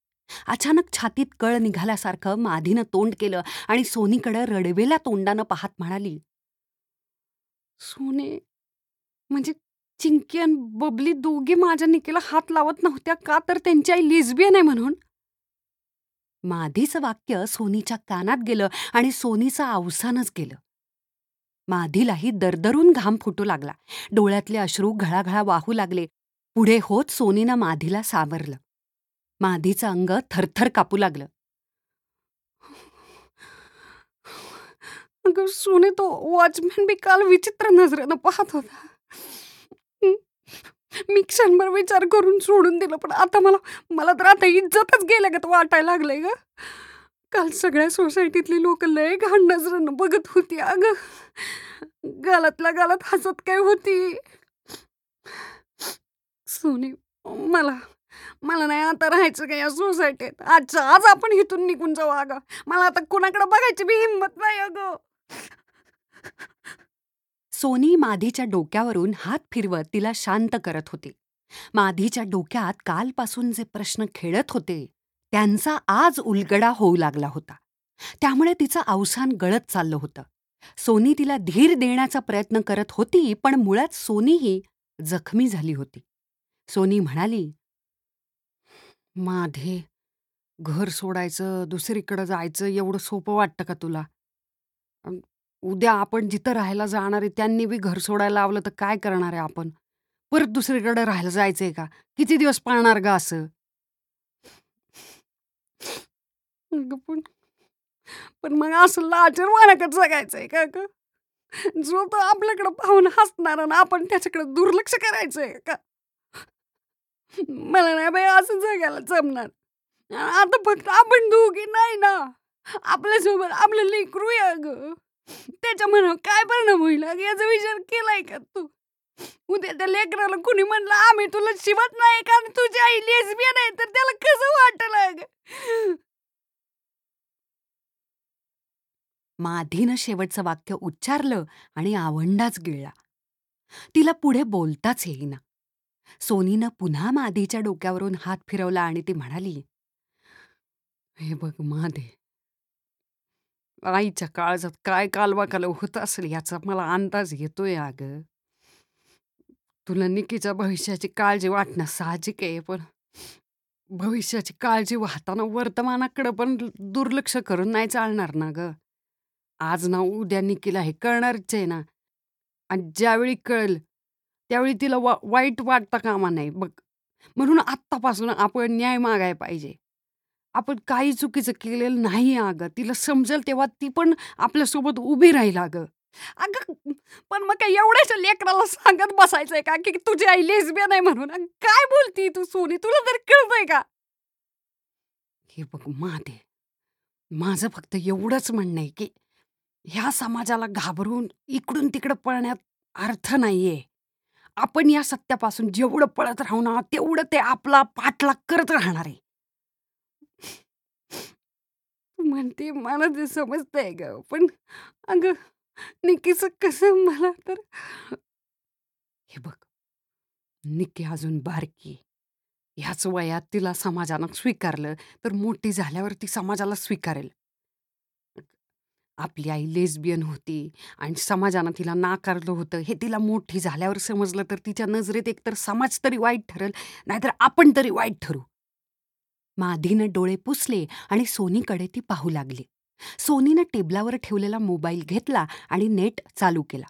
अचानक छातीत कळ निघाल्यासारखं माधीनं तोंड केलं आणि सोनीकडं रडवेल्या तोंडानं पाहत म्हणाली सोने म्हणजे चिंकी आणि बबली दोघी माझ्या निकेला हात लावत नव्हत्या का तर त्यांची आई लिजबियन आहे म्हणून? माधीचं वाक्य सोनीच्या कानात गेलं आणि सोनीचं अवसानच गेलं. माधीलाही दरदरून घाम फुटू लागला. डोळ्यातले अश्रू घळाघळा वाहू लागले. पुढे होत सोनीनं माधीला सावरलं. माधीचं अंग थरथर कापू लागलं. अगं सोने तो वॉचमॅन बी काल विचित्र नजरेनं पाहत होता. मी क्षणभर विचार करून सोडून दिलं पण आता मला मला तर आता इज्जतच गेल्या का वाटायला लागलंय ग. काल सगळ्या सोसायटीतली लोक लय घाण नजरेनं बघत होती अगं. गालातल्या गालात हसत काय होती? सोनी मला मला नाही आता राहायचं का या सोसायटीत? आजच्या आज आपण इथून निघून जाऊ अगं. मला आता कुणाकडे बघायची बी हिंमत नाही अगं. सोनी माधीच्या डोक्यावरून हात फिरवत तिला शांत करत होती. माधीच्या डोक्यात कालपासून जे प्रश्न खेळत होते त्यांचा आज उलगडा होऊ लागला होता. त्यामुळे तिचं अवसान गळत चाललं होतं. सोनी तिला धीर देण्याचा प्रयत्न करत होती पण मुळात सोनीही जखमी झाली होती. सोनी म्हणाली माधे घर सोडायचं दुसरीकडं जायचं एवढं सोपं वाटतं का तुला? उद्या आपण जिथं राहायला जाणार आहे त्यांनी बी घर सोडायला लावलं तर काय करणार आहे आपण? परत दुसरीकडे राहायला जायचंय का? किती दिवस पाळणार ग असं? अगं पण पण मग असं लाजरवानाकडे जगायचंय का ग? जो तो आपल्याकडे पाहून हसणार आणि आपण त्याच्याकडे दुर्लक्ष करायचंय का? मला नाही बाई असं जगायला जमणार. आता फक्त आपण दोघी नाही ना आपल्यासोबत आपलं लेकरू या ग त्याच्या मनावर काय परिणाम होईल याचा विचार केलाय का तू? उद्या त्या लेकराला कुणी म्हणलं आम्ही तुला शिवत नाही का? आणि तुझी आई लेसबियन आहे. तर त्याला कसं वाटलं माधीनं शेवटचं वाक्य उच्चारलं आणि आवंडाच गिळला. तिला पुढे बोलताच येईना. सोनीनं पुन्हा माधीच्या डोक्यावरून हात फिरवला आणि ती म्हणाली हे बघ माधे आईच्या काळजात काय कालवा कालव होत असेल याचा मला अंदाज येतोय अग. तुला निकीच्या भविष्याची काळजी वाटणं साहजिक आहे पण भविष्याची काळजी वाहताना वर्तमानाकडं पण दुर्लक्ष करून नाही चालणार ना ग. आज ना उद्या निकीला हे कळणारच आहे ना. आणि ज्यावेळी कळेल त्यावेळी तिला वा वाईट वाटता कामा नाही. बघ म्हणून आत्तापासून आपण न्याय मागाय पाहिजे. आपण काही चुकीचं केलेलं नाही अगं. तिला समजेल तेव्हा ती पण आपल्यासोबत उभी राहील अगं. अगं पण मग काय एवढ्याच्या लेकराला सांगत बसायचंय का की तुझी आई लेसबियन आहे म्हणून? काय बोलती तू सोनी? तुला तरी कळतंय का? हे बघ माते माझं फक्त एवढंच म्हणणं आहे की ह्या समाजाला घाबरून इकडून तिकडं पळण्यात अर्थ नाहीये. आपण या सत्यापासून जेवढं पळत राहू ना तेवढं ते आपला पाठलाग करत राहणार आहे. तू म्हणते मला ते समजतंय ग पण अगं निकीच कसं मला तर हे बघ निक्की अजून बारकी ह्याच वयात तिला समाजानं स्वीकारलं तर मोठी झाल्यावर ती समाजाला स्वीकारेल. आपली आई लेस्बियन होती आणि समाजानं तिला नाकारलं होतं. हे तिला मोठी झाल्यावर समजलं तर तिच्या नजरेत एकतर समाज तरी वाईट ठरेल नाहीतर आपण तरी वाईट ठरू. माधीनं डोळे पुसले आणि सोनीकडे ती पाहू लागली. सोनीनं टेबलावर ठेवलेला मोबाईल घेतला आणि नेट चालू केला.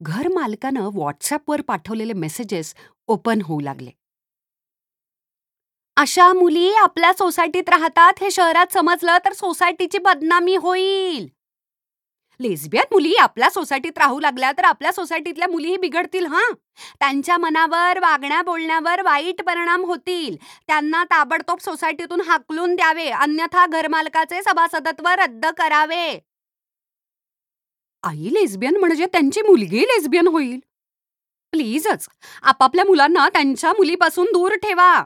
घर मालकानं व्हॉट्सॲपवर पाठवलेले मेसेजेस ओपन होऊ लागले. अशा मुली आपल्या सोसायटीत राहतात. हे शहरात समजलं तर सोसायटीची बदनामी होईल. लेस्बियन मुली आपल्या सोसायटीत राहू लागल्या तर आपल्या सोसायटीतल्या मुलीही बिघडतील हां? त्यांच्या मनावर वागण्या बोलण्यावर वाईट परिणाम होतील. त्यांना ताबडतोब सोसायटीतून हाकलून द्यावे. अन्यथा घरमालकाचे सभासदत्व रद्द करावे. आई लेस्बियन म्हणजे त्यांची मुलगी लेस्बियन होईल. प्लीजच आपापल्या मुलांना त्यांच्या मुलीपासून दूर ठेवा.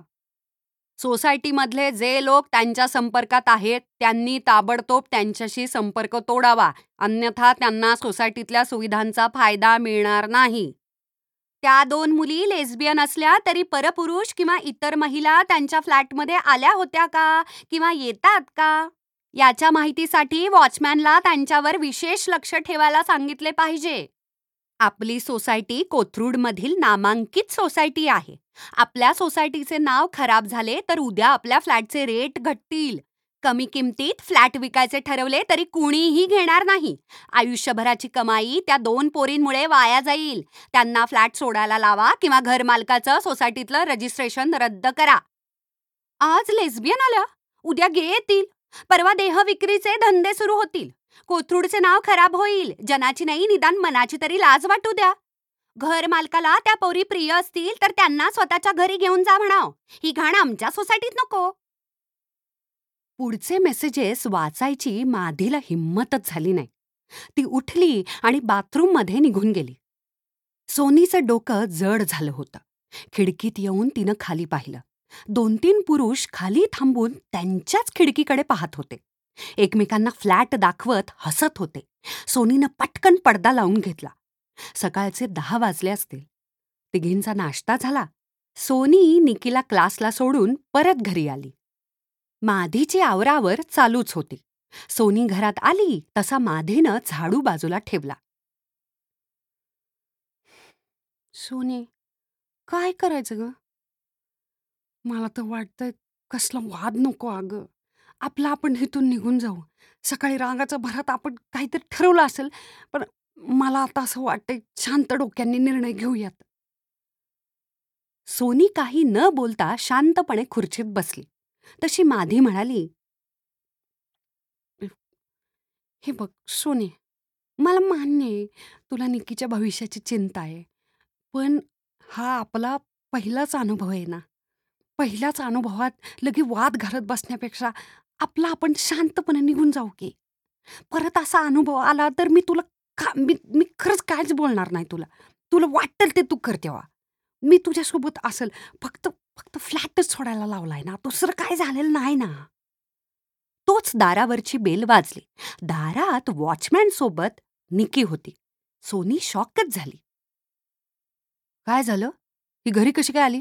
सोसायटीमधले जे लोक त्यांच्या संपर्कात आहेत त्यांनी ताबडतोब त्यांच्याशी संपर्क तोडावा. अन्यथा त्यांना सोसायटीतल्या सुविधांचा फायदा मिळणार नाही. त्या दोन मुली लेस्बियन असल्या तरी परपुरुष किंवा इतर महिला त्यांच्या फ्लॅटमध्ये आल्या होत्या का? किंवा येतात का? याच्या माहितीसाठी वॉचमॅनला त्यांच्यावर विशेष लक्ष ठेवायला सांगितले पाहिजे. आपली सोसायटी कोथरूडमधील नामांकित सोसायटी आहे. आपल्या सोसायटीचे नाव खराब झाले तर उद्या आपल्या फ्लॅटचे रेट घटतील. कमी किमतीत फ्लॅट विकायचे ठरवले तरी कुणीही घेणार नाही. आयुष्यभराची कमाई त्या दोन पोरींमुळे वाया जाईल. त्यांना फ्लॅट सोडायला लावा किंवा घरमालकाचं सोसायटीतलं रजिस्ट्रेशन रद्द करा. आज लेस्बियन आल्या उद्या गे येतील. परवा देह विक्रीचे धंदे सुरू होतील. कोथरूडचे नाव खराब होईल. जनाची नाही निदान मनाची तरी लाज वाटू द्या. घर मालकाला त्या पोरी प्रिय असतील तर त्यांना स्वतःच्या घरी घेऊन जा म्हणाव. ही घाण आमच्या सोसायटीत नको. पुढचे मेसेजेस वाचायची माधीला हिंमतच झाली नाही. ती उठली आणि बाथरूममध्ये निघून गेली. सोनीचं डोकं जड झालं होतं. खिडकीत येऊन तिनं खाली पाहिलं. दोन तीन पुरुष खाली थांबून त्यांच्याच खिडकीकडे पाहत होते. एकमेकांना फ्लॅट दाखवत हसत होते. सोनीनं पटकन पडदा लावून घेतला. सकाळचे दहा वाजले असतील. तिघींचा नाश्ता झाला. सोनी निकीला क्लासला सोडून परत घरी आली. माधीची आवरावर चालूच होती. सोनी घरात आली तसा माधीनं झाडू बाजूला ठेवला. सोनी काय करायचं ग? मला तर वाटतंय कसला वाद नको अगं. आपला आपण इथून निघून जाऊ. सकाळी रागाच्या भरात आपण काहीतरी ठरवलं असेल पण मला आता असं वाटतंय शांत डोक्यांनी निर्णय घेऊयात. सोनी काही न बोलता शांतपणे खुर्चीत बसली. तशी माधी म्हणाली हे बघ सोने मला मान्य आहे तुला निकीच्या भविष्याची चिंता आहे पण हा आपला पहिलाच अनुभव आहे ना. पहिल्याच अनुभवात लगे वाद घालत बसण्यापेक्षा आपला आपण शांतपणे निघून जाऊ की. परत असा अनुभव आला तर मी तुला का मी मी खरंच कायच बोलणार नाही तुला. तुला वाटेल ते तू कर तेव्हा. मी तुझ्यासोबत असेल फक्त फक्त फ्लॅटच सोडायला लावलाय ना दुसरं काय झालेलं नाही ना. तोच दारावरची बेल वाजली. दारात वॉचमॅन सोबत निकी होती. सोनी शॉकच झाली. काय झालं? ही घरी कशी काय आली?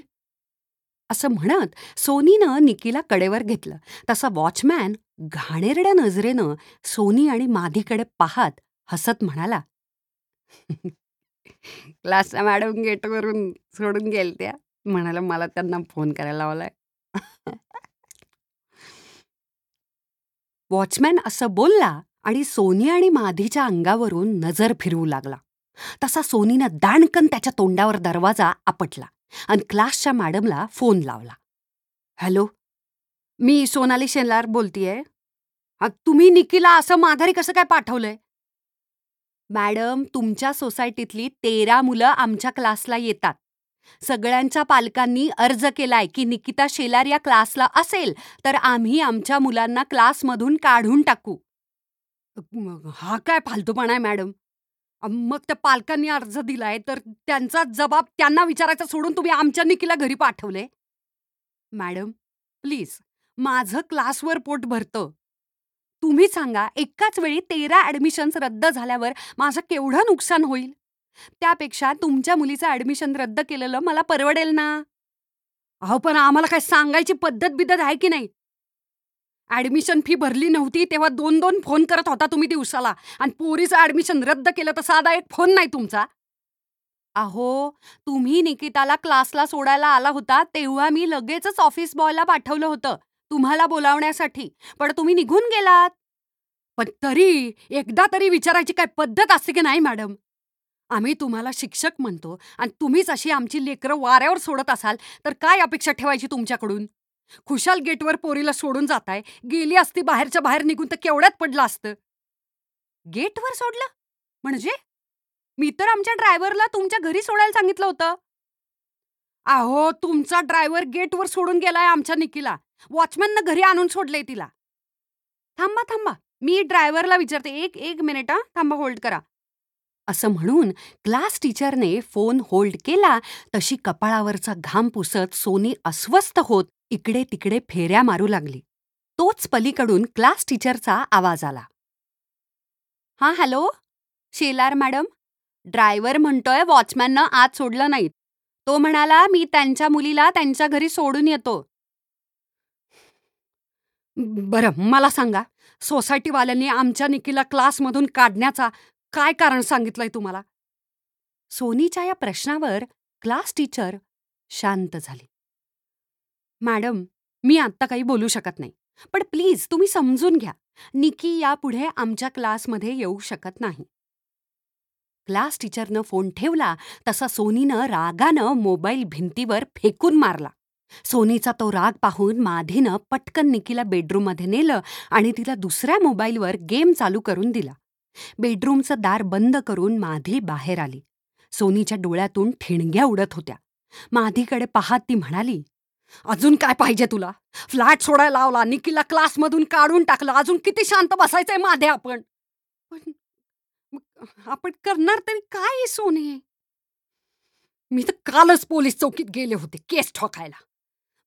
असं म्हणत सोनीनं निकीला कडेवर घेतलं. तसा वॉचमॅन घाणेरड्या नजरेनं सोनी आणि माधीकडे पाहत हसत म्हणाला क्लासला मॅडम गेटवरून सोडून गेलत्या. म्हणाला मला त्यांना फोन करायला लावलाय. वॉचमॅन असं बोलला आणि सोनी आणि माधीच्या अंगावरून नजर फिरवू लागला. तसा सोनीनं दाणकन त्याच्या तोंडावर दरवाजा आपटला. आणि क्लासच्या मॅडमला फोन लावला. हॅलो मी सोनाली शेलार बोलतीये. तुम्ही निकीला असं माघारी कसं काय पाठवलंय? मॅडम तुमच्या सोसायटीतली तेरा मुलं आमच्या क्लासला येतात. सगळ्यांच्या पालकांनी अर्ज केलाय की निकिता शेलार या क्लासला असेल तर आम्ही आमच्या मुलांना क्लासमधून काढून टाकू. मग हा काय फालतूपणा आहे मॅडम? मग त्या पालकांनी अर्ज दिलाय तर त्यांचा जबाब त्यांना विचारायचा सोडून तुम्ही आमच्या निकीला घरी पाठवले? मॅडम प्लीज माझं क्लासवर पोट भरतं. तुम्ही सांगा एकाच वेळी तेरा ॲडमिशन्स रद्द झाल्यावर माझं केवढं नुकसान होईल? त्यापेक्षा तुमच्या मुलीचं ॲडमिशन रद्द केलेलं मला परवडेल ना? अहो पण आम्हाला काय सांगायची पद्धत बिद्धत आहे की नाही? ॲडमिशन फी भरली नव्हती तेव्हा दोन दोन फोन करत होता तुम्ही दिवसाला. आणि पोरीचं ॲडमिशन रद्द केलं तर साधा एक फोन नाही तुमचा. अहो तुम्ही निकिताला क्लासला सोडायला आला होता तेव्हा मी लगेचच ऑफिस बॉयला पाठवलं होतं तुम्हाला बोलावण्यासाठी. पण तुम्ही निघून गेलात. पण तरी एकदा तरी विचारायची काय पद्धत असते की नाही मॅडम? आम्ही तुम्हाला शिक्षक म्हणतो आणि तुम्हीच अशी आमची लेकरं वाऱ्यावर सोडत असाल तर काय अपेक्षा ठेवायची तुमच्याकडून? खुशाल गेटवर पोरीला सोडून जाताय. गेली असती बाहेरच्या बाहेर निघून तर केवढ्यात पडलं असतं? गेटवर सोडलं? म्हणजे? मी तर आमच्या ड्रायव्हरला तुमच्या घरी सोडायला सांगितलं होतं. अहो तुमचा ड्रायव्हर गेटवर सोडून गेलाय आमच्या निकीला. वॉचमॅननं घरी आणून सोडलंय तिला. थांबा थांबा. मी ड्रायव्हरला विचारते. एक एक मिनिट हा. थांबा होल्ड करा. असं म्हणून क्लास टीचरने फोन होल्ड केला. तशी कपाळावरचा घाम पुसत सोनी अस्वस्थ होत इकडे तिकडे फेऱ्या मारू लागली. तोच पलीकडून क्लास टीचरचा आवाज आला. हां हॅलो? शेलार मॅडम ड्रायव्हर म्हणतोय वॉचमॅननं आत सोडलं नाहीत. तो म्हणाला मी त्यांच्या मुलीला त्यांच्या घरी सोडून येतो. बरं मला सांगा सोसायटीवाल्यांनी आमच्या निकीला क्लासमधून काढण्याचा काय कारण सांगितलंय तुम्हाला? सोनीच्या या प्रश्नावर क्लास टीचर शांत झाली. मॅडम मी आत्ता काही बोलू शकत नाही. पण प्लीज तुम्ही समजून घ्या. निकी यापुढे आमच्या क्लासमध्ये येऊ शकत नाही. क्लास टीचरनं फोन ठेवला तसा सोनीनं रागानं मोबाईल भिंतीवर फेकून मारला. सोनीचा तो राग पाहून माधीनं पटकन निकीला बेडरूममध्ये नेलं आणि तिला दुसऱ्या मोबाईलवर गेम चालू करून दिला. बेडरूमचं दार बंद करून माधी बाहेर आली. सोनीच्या डोळ्यातून ठिणग्या उडत होत्या. माधीकडे पाहत ती म्हणाली अजून काय पाहिजे तुला? फ्लॅट सोडायला लावला निकीला क्लासमधून काढून टाकलं अजून किती शांत बसायचंय माधे आपण. पण आपण करणार तरी काय सोने? मी तर कालच पोलीस चौकीत गेले होते केस ठोकायला.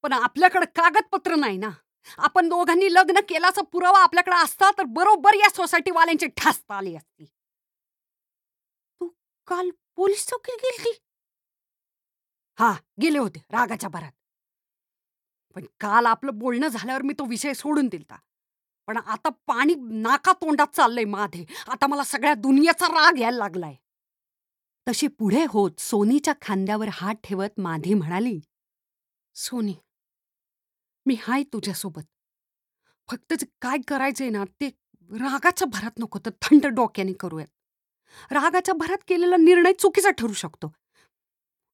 पण आपल्याकडे कागदपत्र नाही ना. आपण दोघांनी लग्न केल्याचा पुरावा आपल्याकडे असता तर बरोबर या सोसायटीवाल्यांची ठासता आली असती. तू काल पोलीस चौकीत गेली हा गेले होते रागाच्या भरात. पण काल आपलं बोलणं झाल्यावर मी तो विषय सोडून दिलता. पण आता पाणी नाका तोंडात चाललंय माधे. आता मला सगळ्या दुनियेचा राग यायला लागलाय. तशी पुढे होत सोनीच्या खांद्यावर हात ठेवत माधी म्हणाली सोनी मी हाय तुझ्यासोबत. फक्त जे काय करायचंय ना ते रागाच्या भरात नको तर थंड डोक्याने करूयात. रागाच्या भरात केलेला निर्णय चुकीचा ठरू शकतो.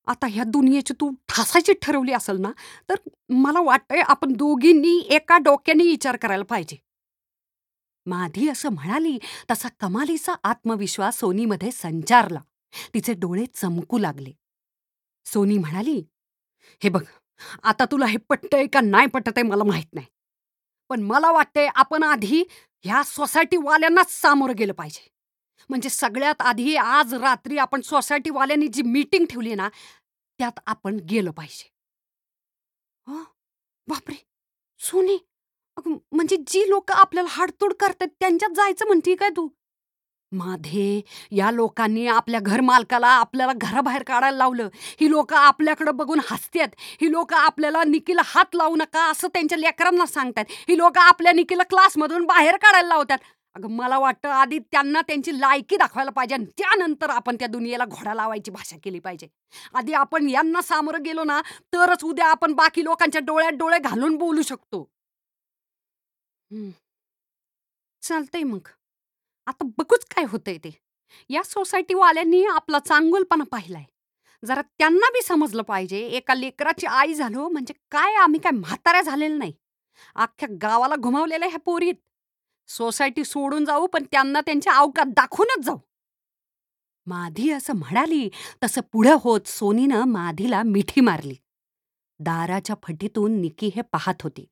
आता ह्या दुनियेची तू ठासायची ठरवली असेल ना तर मला वाटतंय आपण दोघींनी एका डोक्याने विचार करायला पाहिजे. माधी असं म्हणाली तसा कमालीचा आत्मविश्वास सोनीमध्ये संचारला. तिचे डोळे चमकू लागले. सोनी म्हणाली हे बघ आता तुला हे पटतंय का नाही पटत आहे मला माहीत नाही. पण मला वाटतंय आपण आधी ह्या सोसायटीवाल्यांनाच सामोरं गेलं पाहिजे. म्हणजे सगळ्यात आधी आज रात्री आपण सोसायटीवाल्यांनी जी मीटिंग ठेवली ना त्यात आपण गेलं पाहिजे. बापरे! सोनी म्हणजे जी लोक आपल्याला हाडतोड करतात त्यांच्यात जायचं म्हणते काय तू? माधे या लोकांनी आपल्या घर मालकाला आपल्याला घराबाहेर काढायला लावलं. ही लोक आपल्याकडं बघून हसतात ही लोक आपल्याला निकीला हात लावू नका असं त्यांच्या लेकरांना सांगतात. ही लोक आपल्या निकीला क्लासमधून बाहेर काढायला लावतात. अगं मला वाटतं आधी त्यांना त्यांची लायकी दाखवायला पाहिजे आणि त्यानंतर आपण त्या दुनियेला घोडा लावायची भाषा केली पाहिजे. आधी आपण यांना सामोरं गेलो ना तरच उद्या आपण बाकी लोकांच्या डोळ्यात डोळे घालून बोलू शकतो. चालतंय मग. आता बघूच काय होतंय ते. या सोसायटीवाल्यांनी आपला चांगुलपणा पाहिलाय. जरा त्यांना बी समजलं पाहिजे एका लेकराची आई झालो म्हणजे काय आम्ही काय म्हाताऱ्या झालेलं नाही. अख्ख्या गावाला घुमावलेल्या ह्या पोरीत. सोसायटी सोडून जाऊ पण त्यांना त्यांच्या अवकात दाखवूनच जाऊ. माधी असं म्हणाली तसं पुढं होत सोनीनं माधीला मिठी मारली. दाराच्या फटीतून निकी हे पाहत होती.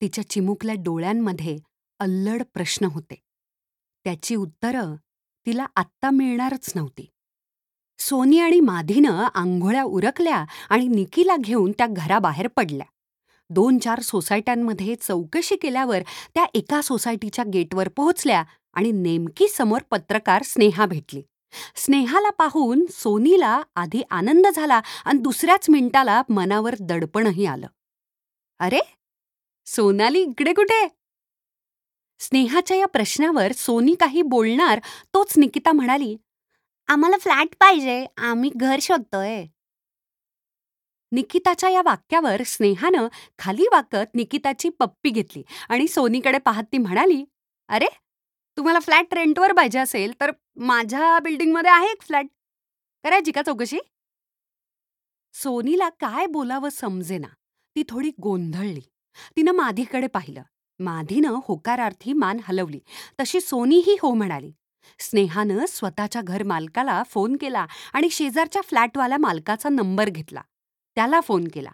तिच्या चिमुकल्या डोळ्यांमध्ये अल्लड प्रश्न होते. त्याची उत्तरं तिला आत्ता मिळणारच नव्हती. सोनी आणि माधीनं आंघोळ्या उरकल्या आणि निकीला घेऊन त्या घराबाहेर पडल्या. दोन चार सोसायट्यांमध्ये चौकशी केल्यावर त्या एका सोसायटीच्या गेटवर पोहोचल्या आणि नेमकी समोर पत्रकार स्नेहा भेटली. स्नेहाला पाहून सोनीला आधी आनंद झाला आणि दुसऱ्याच मिनिटाला मनावर दडपणही आलं. अरे सोनाली इकडे कुठे? स्नेहाच्या या प्रश्नावर सोनी काही बोलणार तोच निकिता म्हणाली आम्हाला फ्लॅट पाहिजे आम्ही घर शोधतोय. निकिताच्या या वाक्यावर स्नेहानं खाली वाकत निकिताची पप्पी घेतली आणि सोनीकडे पाहत ती म्हणाली अरे तुम्हाला फ्लॅट रेंटवर पाहिजे असेल तर माझ्या बिल्डिंगमध्ये आहे एक फ्लॅट. करायची का चौकशी? सोनीला काय बोलावं समजेना. ती थोडी गोंधळली. तिनं माधीकडे पाहिलं. माधीनं होकारार्थी मान हलवली. तशी सोनीही हो म्हणाली. स्नेहानं स्वतःच्या घर मालकाला फोन केला आणि शेजारच्या फ्लॅटवाल्या मालकाचा नंबर घेतला. त्याला फोन केला.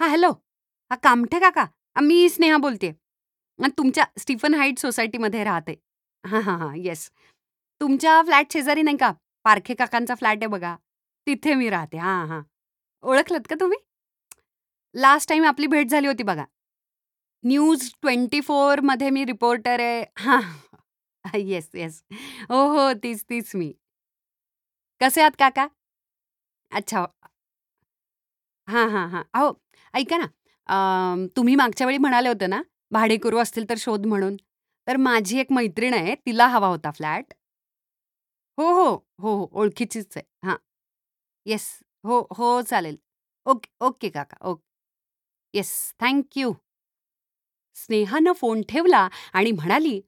हा हॅलो. हा कामठे काका. मी स्नेहा बोलते तुमच्या स्टीफन हाईट सोसायटीमध्ये राहते. हां हां हां येस. तुमच्या फ्लॅट शेजारी नाही का? पारखे काकांचा फ्लॅट आहे बघा. तिथे मी राहते. हां हां. ओळखलत का तुम्ही? लास्ट टाईम आपली भेट झाली होती बघा. न्यूज ट्वेंटी फोरमध्ये मी रिपोर्टर आहे. हां. Yes yes. हो हो तीच तीच मी. कसे आहात काका? अच्छा. हां हां हां. अहो ऐका ना. तुम्ही मागच्या वेळी म्हणाले होते ना भाडेकरू असतील तर शोध म्हणून. तर माझी एक मैत्रीण आहे तिला हवा होता फ्लॅट. हो हो हो हो ओळखीचीच आहे. हां. येस. हो हो चालेल. ओके ओके काका ओके. येस थँक्यू स्नेहानं फोन ठेवला आणि म्हणाली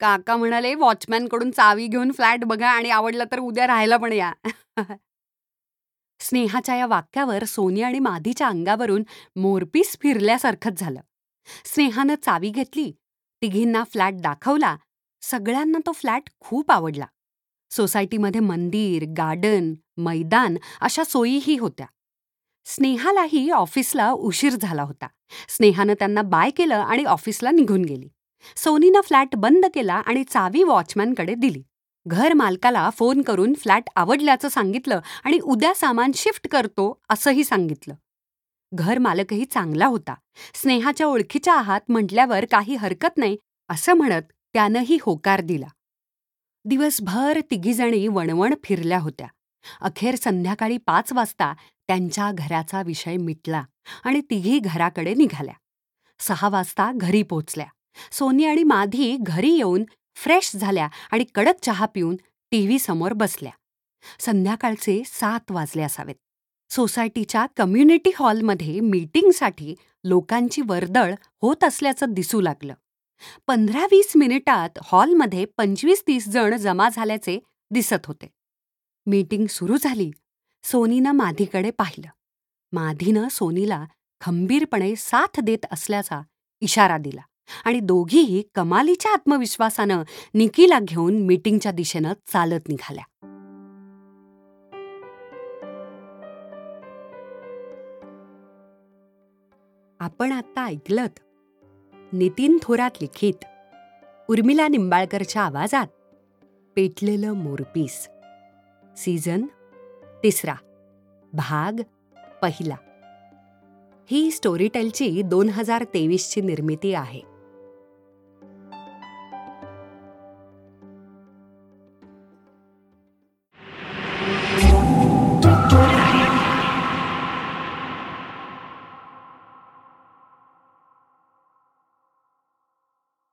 काका म्हणाले वॉचमॅनकडून चावी घेऊन फ्लॅट बघा आणि आवडला तर उद्या राहायला पण या. स्नेहाच्या या वाक्यावर सोनी आणि माधीच्या अंगावरून मोरपीस फिरल्यासारखंच झालं. स्नेहानं चावी घेतली तिघींना फ्लॅट दाखवला सगळ्यांना तो फ्लॅट खूप आवडला. सोसायटीमध्ये मंदिर गार्डन मैदान अशा सोयीही होत्या. स्नेहालाही ऑफिसला उशीर झाला होता. स्नेहानं त्यांना बाय केलं आणि ऑफिसला निघून गेली. सोनीनं फ्लॅट बंद केला आणि चावी वॉचमॅनकडे दिली. घर मालकाला फोन करून फ्लॅट आवडल्याचं सांगितलं आणि उद्या सामान शिफ्ट करतो असंही सांगितलं. घर मालकही चांगला होता. स्नेहाच्या ओळखीच्या आहात म्हटल्यावर काही हरकत नाही असं म्हणत त्यानंही होकार दिला. दिवसभर तिघीजणी वणवण फिरल्या होत्या. अखेर संध्याकाळी पाच वाजता त्यांच्या घराचा विषय मिटला आणि तिघी घराकडे निघाल्या. सहा वाजता घरी पोचल्या. सोनी आणि माधी घरी येऊन फ्रेश झाल्या आणि कडक चहा पिऊन टीव्ही समोर बसल्या. संध्याकाळचे सात वाजले असावेत. सोसायटीच्या कम्युनिटी हॉलमध्ये मीटिंगसाठी लोकांची वर्दळ होत असल्याचं दिसू लागलं. पंधरा वीस मिनिटात हॉलमध्ये पंचवीस तीस जण जमा झाल्याचे दिसत होते. मीटिंग सुरू झाली. सोनीनं माधीकडे पाहिलं. माधीनं सोनीला खंबीरपणे साथ देत असल्याचा इशारा दिला. आणि दोघीही कमालीच्या आत्मविश्वासानं निकीला घेऊन मीटिंगच्या दिशेनं चालत निघाल्या. आपण आता ऐकलत नितीन थोरात लिखित उर्मिला निंबाळकरच्या आवाजात पेटलेलं मोरपीस. सीझन तिसरा भाग पहिला. ही स्टोरीटेलची दोन हजार तेवीसची निर्मिती आहे.